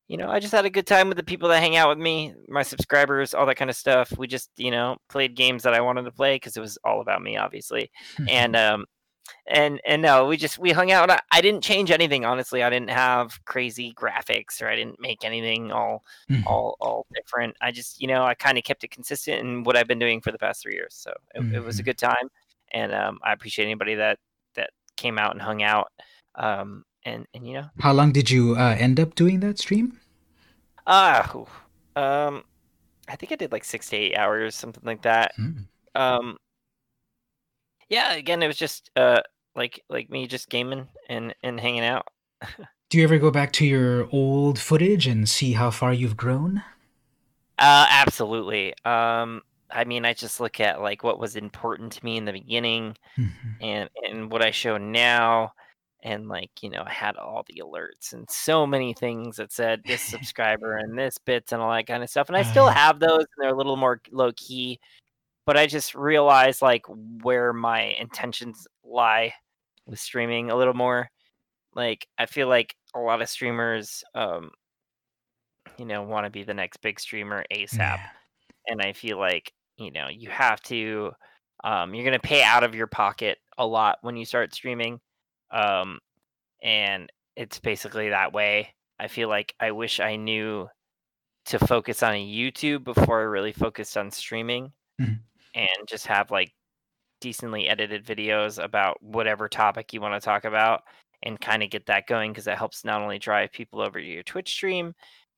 you know, I just had a good time with the people that hang out with me, my subscribers, all that kind of stuff. We just, you know, played games that I wanted to play because it was all about me, obviously. and um, and and no, we just we hung out. I, I, didn't change anything, honestly. I didn't have crazy graphics or I didn't make anything all mm-hmm. all all different. I just, you know, I kind of kept it consistent in what I've been doing for the past three years. So it, it was a mm-hmm. good time, and um, I appreciate anybody that came out and hung out. Um, and and you know, how long did you uh, end up doing that stream? Uh, um, I think I did like six to eight hours, something like that. Mm. Um, yeah, again, it was just uh like like me just gaming and and hanging out. Do you ever go back to your old footage and see how far you've grown? Uh, absolutely. Um, I mean, I just look at like what was important to me in the beginning, mm-hmm. and and what I show now, and like you know, I had all the alerts and so many things that said this subscriber and this bits and all that kind of stuff, and I still have those, and they're a little more low key, but I just realized like where my intentions lie with streaming a little more. Like I feel like a lot of streamers, um, you know, want to be the next big streamer ASAP. Yeah and I feel like you know you have to um, you're going to pay out of your pocket a lot when you start streaming um, and it's basically that way i feel like i wish i knew to focus on a youtube before i really focused on streaming mm-hmm. and just have like decently edited videos about whatever topic you want to talk about and kind of get that going because that helps not only drive people over to your twitch stream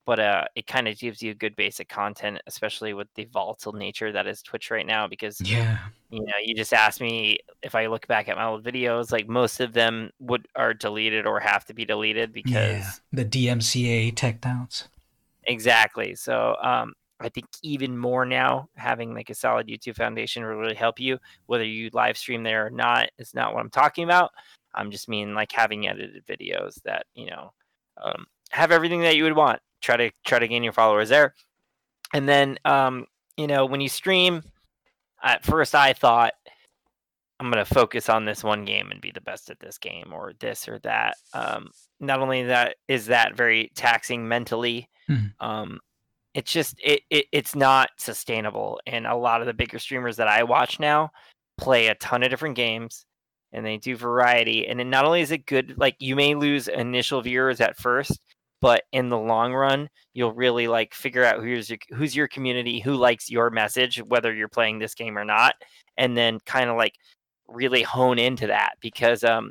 but uh, it kind of gives you good basic content, especially with the volatile nature that is Twitch right now. Because yeah, you know, you just asked me if I look back at my old videos, like most of them would are deleted or have to be deleted because yeah, the DMCA tech downs. Exactly. So um, I think even more now, having like a solid YouTube foundation will really help you. Whether you live stream there or not is not what I'm talking about. I'm just mean like having edited videos that you know um, have everything that you would want try to try to gain your followers there. And then um, you know, when you stream, at first I thought I'm gonna focus on this one game and be the best at this game or this or that. Um, not only that is that very taxing mentally, mm-hmm. um, it's just it, it it's not sustainable. And a lot of the bigger streamers that I watch now play a ton of different games and they do variety. And then not only is it good, like you may lose initial viewers at first, but in the long run you'll really like figure out who's your, who's your community who likes your message whether you're playing this game or not and then kind of like really hone into that because um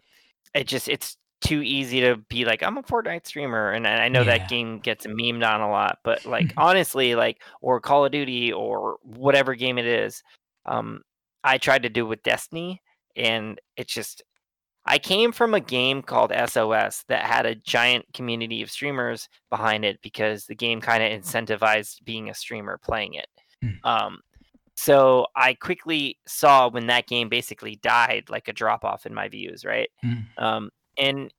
it just it's too easy to be like I'm a Fortnite streamer, and I know yeah. that game gets memed on a lot. But like honestly, like or Call of Duty or whatever game it is, um, I tried to do with Destiny, and it's just I came from a game called SOS that had a giant community of streamers behind it because the game kind of incentivized being a streamer playing it. Mm. Um, so I quickly saw when that game basically died, like a drop off in my views, right? Mm. Um, and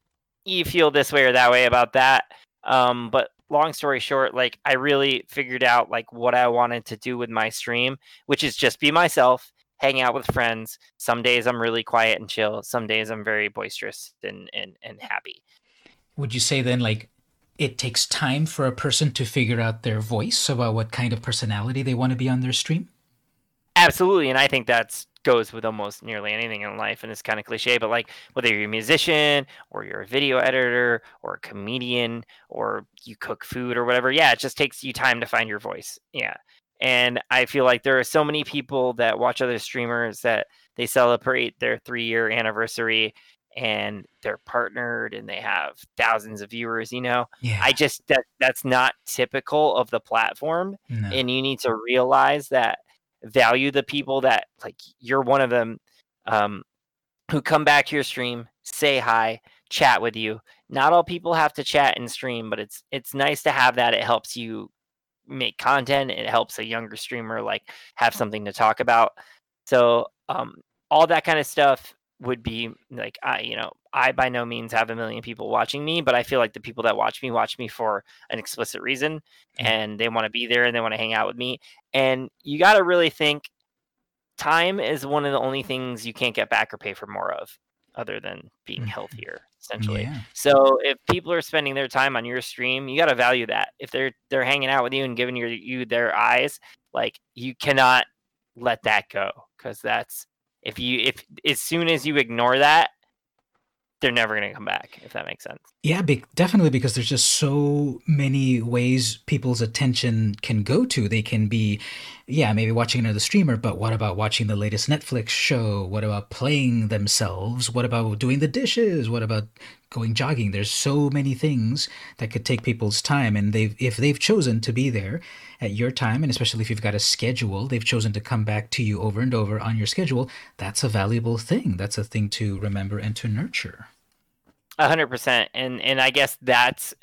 you feel this way or that way about that. Um, but long story short, like I really figured out like what I wanted to do with my stream, which is just be myself, hang out with friends. Some days I'm really quiet and chill. Some days I'm very boisterous and and, and happy. Would you say then like it takes time for a person to figure out their voice about what kind of personality they want to be on their stream? Absolutely, and I think that's goes with almost nearly anything in life and it's kind of cliche but like whether you're a musician or you're a video editor or a comedian or you cook food or whatever yeah it just takes you time to find your voice yeah and i feel like there are so many people that watch other streamers that they celebrate their three year anniversary and they're partnered and they have thousands of viewers you know yeah. i just that that's not typical of the platform no. and you need to realize that value the people that like you're one of them um, who come back to your stream, say hi, chat with you. Not all people have to chat and stream, but it's it's nice to have that. It helps you make content. It helps a younger streamer like have something to talk about. So um, all that kind of stuff would be like I, you know, I by no means have a million people watching me, but I feel like the people that watch me watch me for an explicit reason mm-hmm. and they want to be there and they want to hang out with me. And you got to really think time is one of the only things you can't get back or pay for more of other than being mm-hmm. healthier essentially. Yeah. So if people are spending their time on your stream, you got to value that. If they're they're hanging out with you and giving your you their eyes, like you cannot let that go cuz that's if you if as soon as you ignore that they're never going to come back if that makes sense yeah be- definitely because there's just so many ways people's attention can go to they can be yeah maybe watching another streamer but what about watching the latest netflix show what about playing themselves what about doing the dishes what about going jogging there's so many things that could take people's time and they've if they've chosen to be there at your time, and especially if you've got a schedule, they've chosen to come back to you over and over on your schedule. That's a valuable thing. That's a thing to remember and to nurture. A hundred percent, and and I guess that's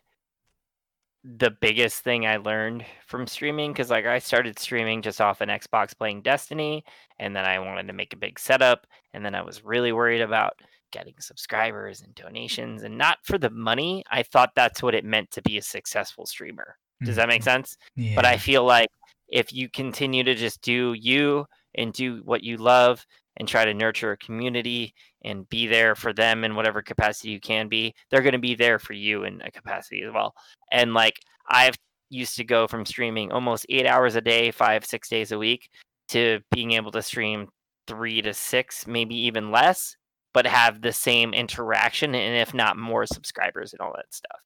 the biggest thing I learned from streaming because like I started streaming just off an Xbox playing Destiny, and then I wanted to make a big setup, and then I was really worried about getting subscribers and donations and not for the money. I thought that's what it meant to be a successful streamer. Does that make mm-hmm. sense? Yeah. But I feel like if you continue to just do you and do what you love and try to nurture a community and be there for them in whatever capacity you can be, they're going to be there for you in a capacity as well. And like I've used to go from streaming almost eight hours a day, five, six days a week, to being able to stream three to six, maybe even less, but have the same interaction and if not more subscribers and all that stuff.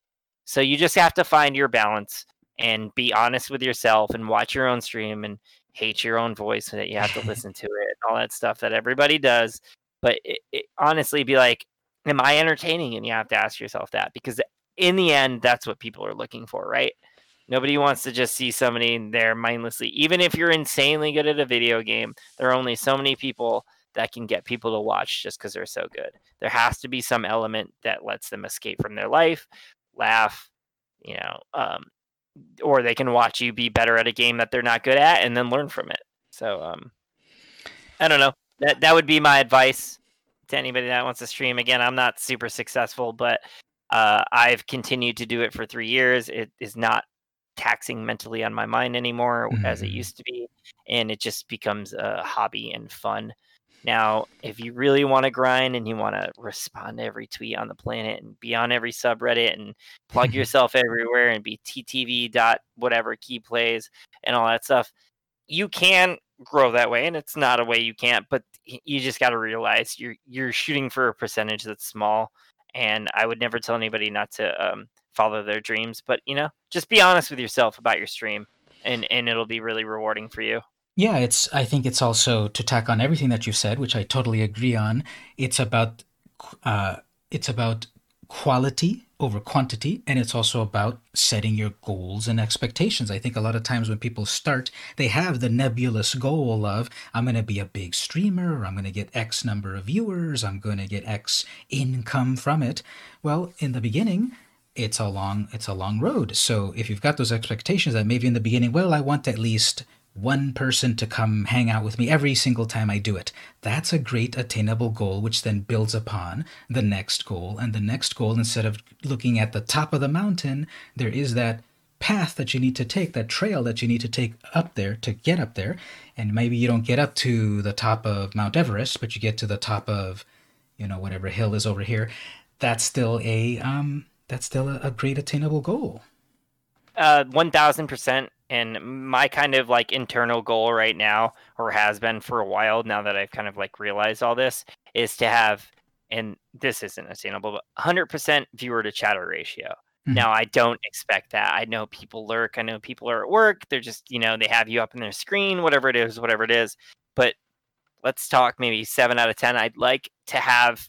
So you just have to find your balance and be honest with yourself and watch your own stream and hate your own voice that you have to listen to it and all that stuff that everybody does but it, it, honestly be like am i entertaining and you have to ask yourself that because in the end that's what people are looking for right nobody wants to just see somebody there mindlessly even if you're insanely good at a video game there are only so many people that can get people to watch just because they're so good there has to be some element that lets them escape from their life laugh you know um, or they can watch you be better at a game that they're not good at and then learn from it. So um, I don't know. That that would be my advice to anybody that wants to stream. Again, I'm not super successful, but uh, I've continued to do it for three years. It is not taxing mentally on my mind anymore mm-hmm. as it mm-hmm. used to be, and it just becomes a hobby and fun. Now, if you really want to grind and you want to respond to every tweet on the planet and be on every subreddit and plug yourself everywhere and be TTV dot whatever Keeb Plays and all that stuff, you can grow that way, and it's not a way you can't. But you just got to realize you're you're shooting for a percentage that's small, and I would never tell anybody not to um, follow their dreams. But you know, just be honest with yourself about your stream, and and it'll be really rewarding for you. Yeah, it's. I think it's also to tack on everything that you said, which I totally agree on. It's about, uh, it's about quality over quantity and it's also about setting your goals and expectations. I think a lot of times when people start they have the nebulous goal of i'm going to be a big streamer i'm going to get x number of viewers i'm going to get x income from it. Well in the beginning it's a long it's a long road. So if you've got those expectations that maybe in the beginning well i want at least one person to come hang out with me every single time I do it. That's a great attainable goal, which then builds upon the next goal and the next goal. Instead of looking at the top of the mountain, there is that path that you need to take, that trail that you need to take up there to get up there. And maybe you don't get up to the top of Mount Everest, but you get to the top of, you know, whatever hill is over here. That's still a um, that's still a, a great attainable goal. Uh, one thousand percent. And my kind of like internal goal right now, or has been for a while now that I've kind of like realized all this, is to have, and this isn't attainable, but 100% viewer to chatter ratio. Mm-hmm. Now, I don't expect that. I know people lurk. I know people are at work. They're just, you know, they have you up in their screen, whatever it is, whatever it is. But let's talk maybe seven out of 10. I'd like to have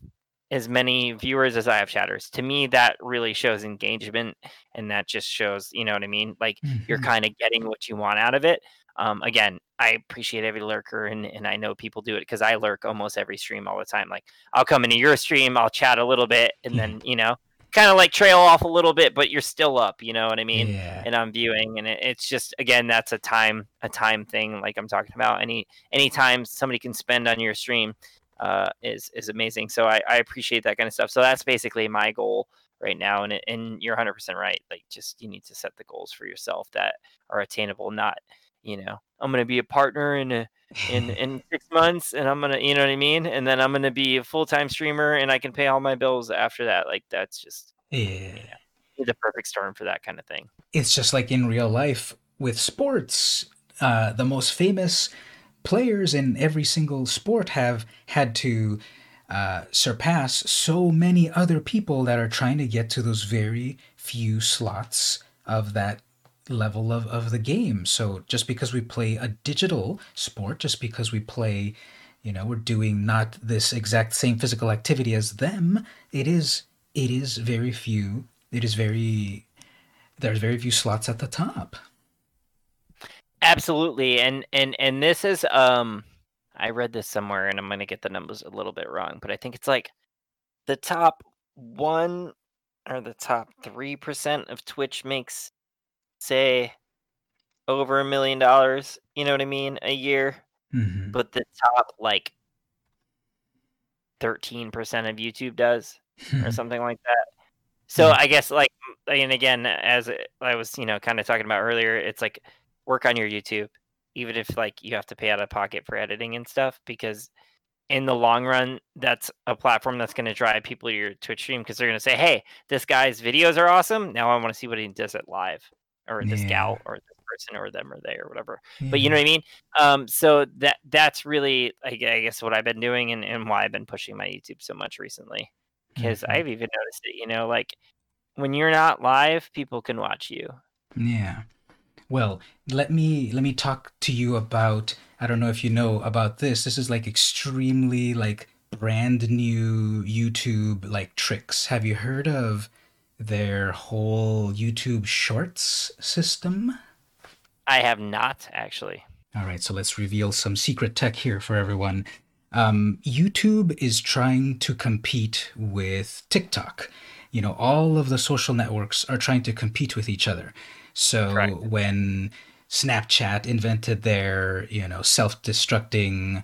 as many viewers as I have chatters. To me, that really shows engagement, and that just shows, you know what I mean? Like mm-hmm. you're kind of getting what you want out of it. Um, again, I appreciate every lurker, and, and I know people do it because I lurk almost every stream all the time. Like I'll come into your stream, I'll chat a little bit, and then you know, kind of like trail off a little bit, but you're still up. You know what I mean? Yeah. And I'm viewing, and it, it's just again, that's a time a time thing. Like I'm talking about any any time somebody can spend on your stream uh, is is amazing. So I, I appreciate that kind of stuff. So that's basically my goal right now. And and you're 100 percent right. Like just you need to set the goals for yourself that are attainable. Not you know I'm going to be a partner in a, in in six months, and I'm gonna you know what I mean. And then I'm going to be a full time streamer, and I can pay all my bills after that. Like that's just yeah. the perfect storm for that kind of thing. It's just like in real life with sports. Uh, the most famous players in every single sport have had to uh, surpass so many other people that are trying to get to those very few slots of that level of, of the game. So just because we play a digital sport, just because we play, you know, we're doing not this exact same physical activity as them, it is it is very few. It is very there's very few slots at the top. Absolutely, and and and this is um, I read this somewhere, and I'm gonna get the numbers a little bit wrong, but I think it's like the top one or the top three percent of Twitch makes say over a million dollars. You know what I mean? A year, mm-hmm. but the top like thirteen percent of YouTube does, or something like that. So I guess like, and again, as I was, you know, kind of talking about earlier, it's like work on your YouTube, even if like you have to pay out of pocket for editing and stuff, because in the long run, that's a platform that's going to drive people to your Twitch stream because they're going to say, "Hey, this guy's videos are awesome. Now I want to see what he does it live, or this yeah. gal, or this person, or them, or they, or whatever." Yeah. But you know what I mean. Um, so that that's really, I guess, what I've been doing and, and why I've been pushing my YouTube so much recently. Because mm-hmm. I've even noticed it. You know, like when you're not live, people can watch you. Yeah. Well, let me let me talk to you about I don't know if you know about this. This is like extremely like brand new YouTube like tricks. Have you heard of their whole YouTube Shorts system? I have not actually. All right, so let's reveal some secret tech here for everyone. Um, YouTube is trying to compete with TikTok. You know, all of the social networks are trying to compete with each other. So Correct. when Snapchat invented their, you know, self-destructing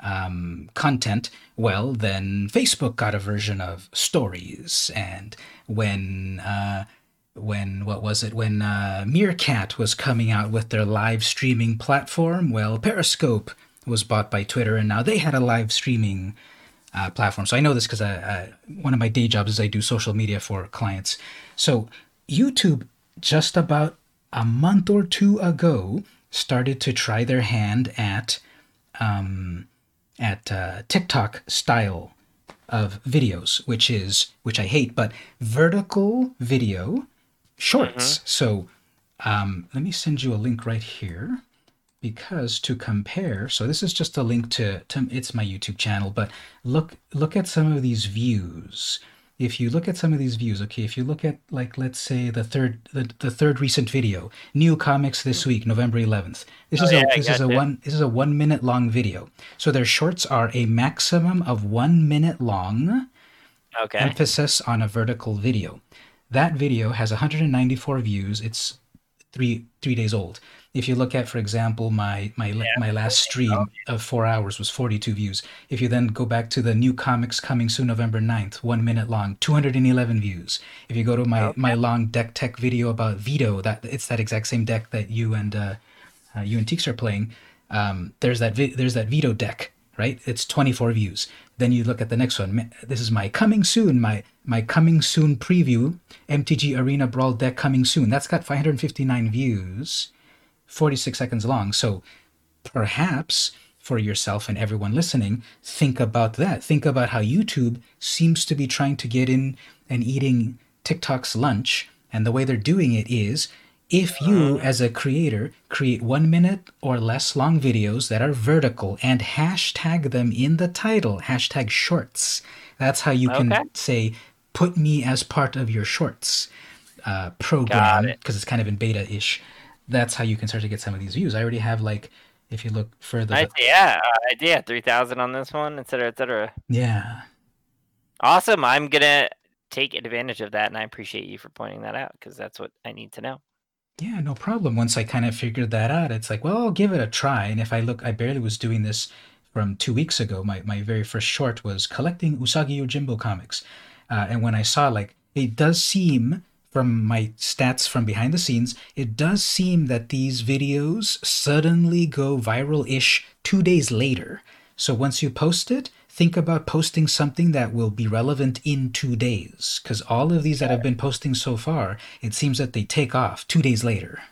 um, content, well, then Facebook got a version of stories, and when uh, when what was it when uh, Meerkat was coming out with their live streaming platform, well, Periscope was bought by Twitter, and now they had a live streaming uh, platform. So I know this because I, I, one of my day jobs is I do social media for clients. So YouTube just about a month or two ago started to try their hand at um, at uh, TikTok style of videos, which is which I hate, but vertical video shorts. Mm-hmm. So um, let me send you a link right here because to compare so this is just a link to, to it's my youtube channel but look look at some of these views if you look at some of these views, okay, if you look at like let's say the third the, the third recent video, new comics this week, November 11th. This oh, is yeah, a this is a one this is a 1 minute long video. So their shorts are a maximum of 1 minute long. Okay. Emphasis on a vertical video. That video has 194 views. It's 3 3 days old if you look at for example my my yeah. my last stream of four hours was 42 views. If you then go back to the new comics coming soon november 9th one minute long 211 views. If you go to my okay. my long deck tech video about Vito that it's that exact same deck that you and uh, uh you and Teeks are playing um, there's that vi- there's that Vito deck right? It's 24 views. Then you look at the next one. This is my coming soon my my coming soon preview mtg arena brawl deck coming soon. That's got 559 views 46 seconds long. So perhaps for yourself and everyone listening, think about that. Think about how YouTube seems to be trying to get in and eating TikTok's lunch. And the way they're doing it is if you, as a creator, create one minute or less long videos that are vertical and hashtag them in the title, hashtag shorts, that's how you can okay. say, put me as part of your shorts uh, program, because it. it's kind of in beta ish that's how you can start to get some of these views. I already have like, if you look further, I, yeah, idea three thousand on this one, etc., etc. Yeah, awesome. I'm gonna take advantage of that, and I appreciate you for pointing that out because that's what I need to know. Yeah, no problem. Once I kind of figured that out, it's like, well, I'll give it a try. And if I look, I barely was doing this from two weeks ago. My my very first short was collecting Usagi Yojimbo comics, uh, and when I saw like it does seem from my stats from behind the scenes, it does seem that these videos suddenly go viral ish two days later. So once you post it, think about posting something that will be relevant in two days. Because all of these that I've been posting so far, it seems that they take off two days later.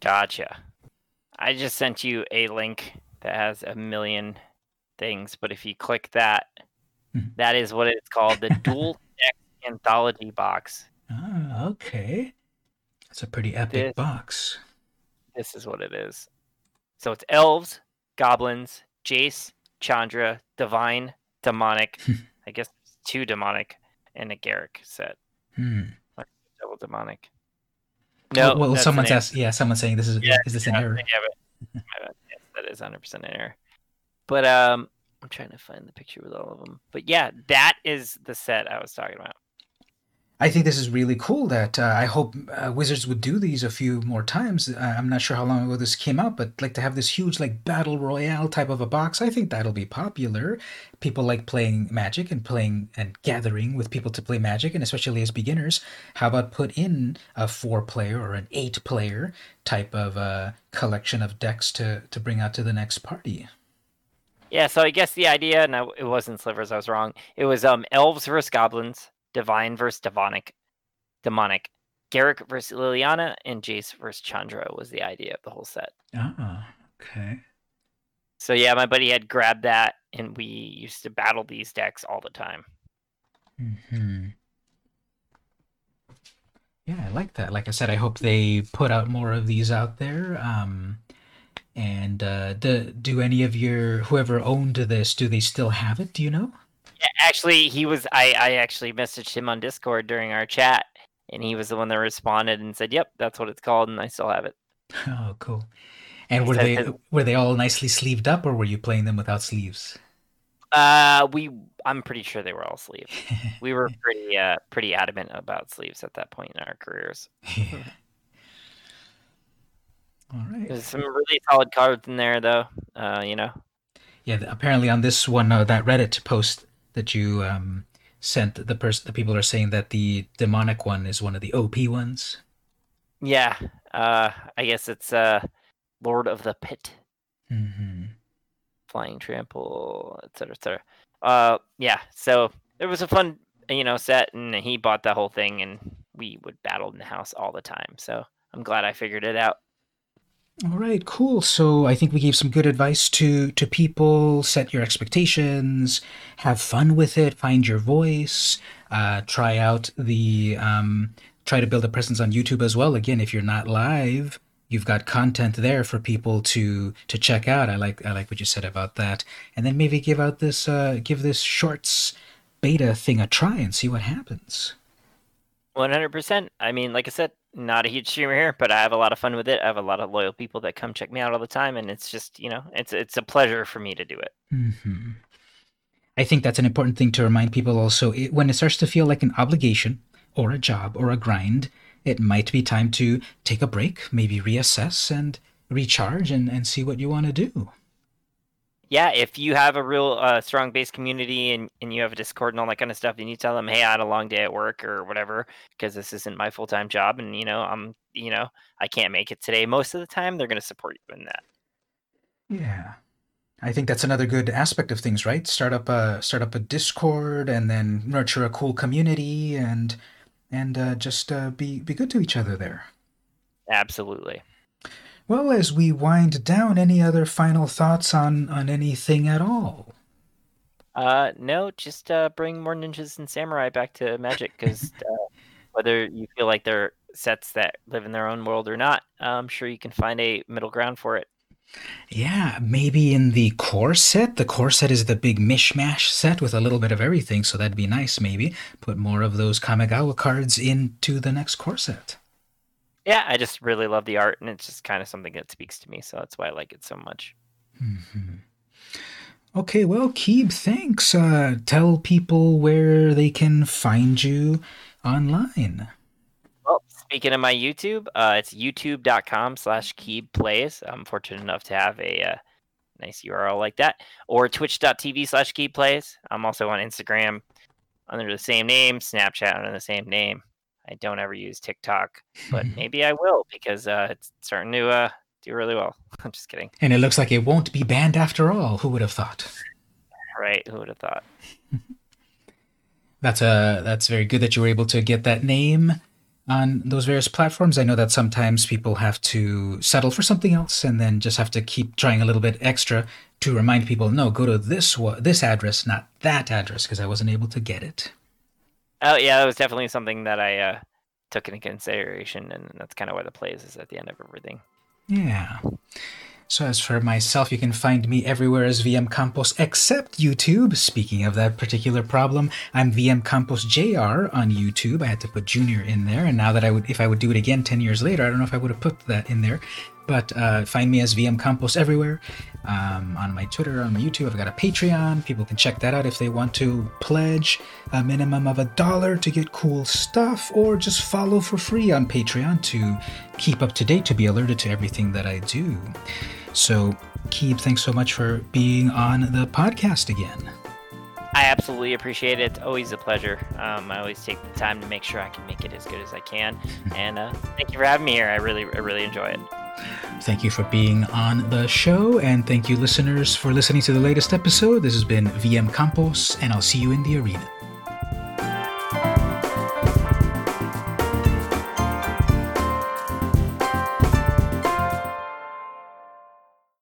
Gotcha. I just sent you a link that has a million things, but if you click that, mm-hmm. that is what it's called the Duel Deck Anthology Box. Ah, okay. It's a pretty epic this, box. This is what it is. So it's elves, goblins, Jace, Chandra, divine, demonic. I guess two demonic and a Garruk set. Hmm. double demonic. No, well, well someone's asked. Yeah, someone's saying this is yeah, is this an error? Yeah, but, yes, that is 100 percent an error. But um, I'm trying to find the picture with all of them. But yeah, that is the set I was talking about. I think this is really cool. That uh, I hope uh, Wizards would do these a few more times. Uh, I'm not sure how long ago this came out, but like to have this huge like battle royale type of a box, I think that'll be popular. People like playing Magic and playing and gathering with people to play Magic, and especially as beginners. How about put in a four player or an eight player type of uh, collection of decks to to bring out to the next party? Yeah, so I guess the idea, and it wasn't slivers, I was wrong. It was um elves versus goblins Divine versus Demonic, Demonic, Garruk versus Liliana, and Jace versus Chandra was the idea of the whole set. Oh, okay. So yeah, my buddy had grabbed that, and we used to battle these decks all the time. Hmm. Yeah, I like that. Like I said, I hope they put out more of these out there. Um, and uh, do do any of your whoever owned this, do they still have it? Do you know? Actually, he was. I I actually messaged him on Discord during our chat, and he was the one that responded and said, "Yep, that's what it's called," and I still have it. Oh, cool. And were they were they all nicely sleeved up, or were you playing them without sleeves? Uh, we. I'm pretty sure they were all sleeved. we were pretty uh pretty adamant about sleeves at that point in our careers. Yeah. all right. There's some really solid cards in there, though. Uh, you know. Yeah, apparently on this one, uh, that Reddit post that you um, sent the person the people are saying that the demonic one is one of the OP ones. Yeah, uh, I guess it's uh, Lord of the Pit, mm-hmm. Flying Trample, etc., etc. Uh, yeah, so it was a fun, you know, set, and he bought the whole thing, and we would battle in the house all the time. So I'm glad I figured it out. All right, cool. So I think we gave some good advice to to people. Set your expectations, have fun with it, find your voice, uh, try out the um, try to build a presence on YouTube as well. Again, if you're not live, you've got content there for people to to check out. I like I like what you said about that. And then maybe give out this uh, give this shorts beta thing a try and see what happens. 100%. I mean, like I said, not a huge streamer here, but I have a lot of fun with it. I have a lot of loyal people that come check me out all the time, and it's just you know, it's it's a pleasure for me to do it. Mm-hmm. I think that's an important thing to remind people. Also, it, when it starts to feel like an obligation or a job or a grind, it might be time to take a break, maybe reassess and recharge, and and see what you want to do yeah, if you have a real uh, strong base community and, and you have a Discord and all that kind of stuff, and you tell them, hey, I had a long day at work or whatever, because this isn't my full time job, and you know, I'm, you know, I can't make it today. Most of the time, they're going to support you in that. Yeah, I think that's another good aspect of things, right? Start up a start up a Discord, and then nurture a cool community, and and uh, just uh, be be good to each other there. Absolutely. Well, as we wind down, any other final thoughts on on anything at all? Uh, no, just uh, bring more ninjas and samurai back to Magic because uh, whether you feel like they're sets that live in their own world or not, I'm sure you can find a middle ground for it. Yeah, maybe in the core set. The core set is the big mishmash set with a little bit of everything, so that'd be nice. Maybe put more of those Kamigawa cards into the next core set. Yeah, I just really love the art, and it's just kind of something that speaks to me. So that's why I like it so much. Mm-hmm. Okay, well, Keeb, thanks. Uh, tell people where they can find you online. Well, speaking of my YouTube, uh, it's youtube.com slash Keeb Plays. I'm fortunate enough to have a uh, nice URL like that. Or twitch.tv slash Keeb Plays. I'm also on Instagram under the same name, Snapchat under the same name. I don't ever use TikTok, but maybe I will because uh, it's starting to uh, do really well. I'm just kidding. And it looks like it won't be banned after all. Who would have thought? Right? Who would have thought? that's uh that's very good that you were able to get that name on those various platforms. I know that sometimes people have to settle for something else and then just have to keep trying a little bit extra to remind people, no, go to this this address, not that address, because I wasn't able to get it. Oh yeah, that was definitely something that I uh, took into consideration, and that's kind of why the plays is at the end of everything. Yeah. So as for myself, you can find me everywhere as VM Campos except YouTube. Speaking of that particular problem, I'm VM Campos JR on YouTube. I had to put Junior in there, and now that I would, if I would do it again ten years later, I don't know if I would have put that in there. But uh, find me as VM Campos everywhere. Um, on my Twitter, on my YouTube, I've got a Patreon. People can check that out if they want to pledge a minimum of a dollar to get cool stuff, or just follow for free on Patreon to keep up to date, to be alerted to everything that I do. So, Keeb, thanks so much for being on the podcast again. I absolutely appreciate it. It's always a pleasure. Um, I always take the time to make sure I can make it as good as I can. And uh, thank you for having me here. I really, I really enjoy it. Thank you for being on the show, and thank you, listeners, for listening to the latest episode. This has been VM Campos, and I'll see you in the arena.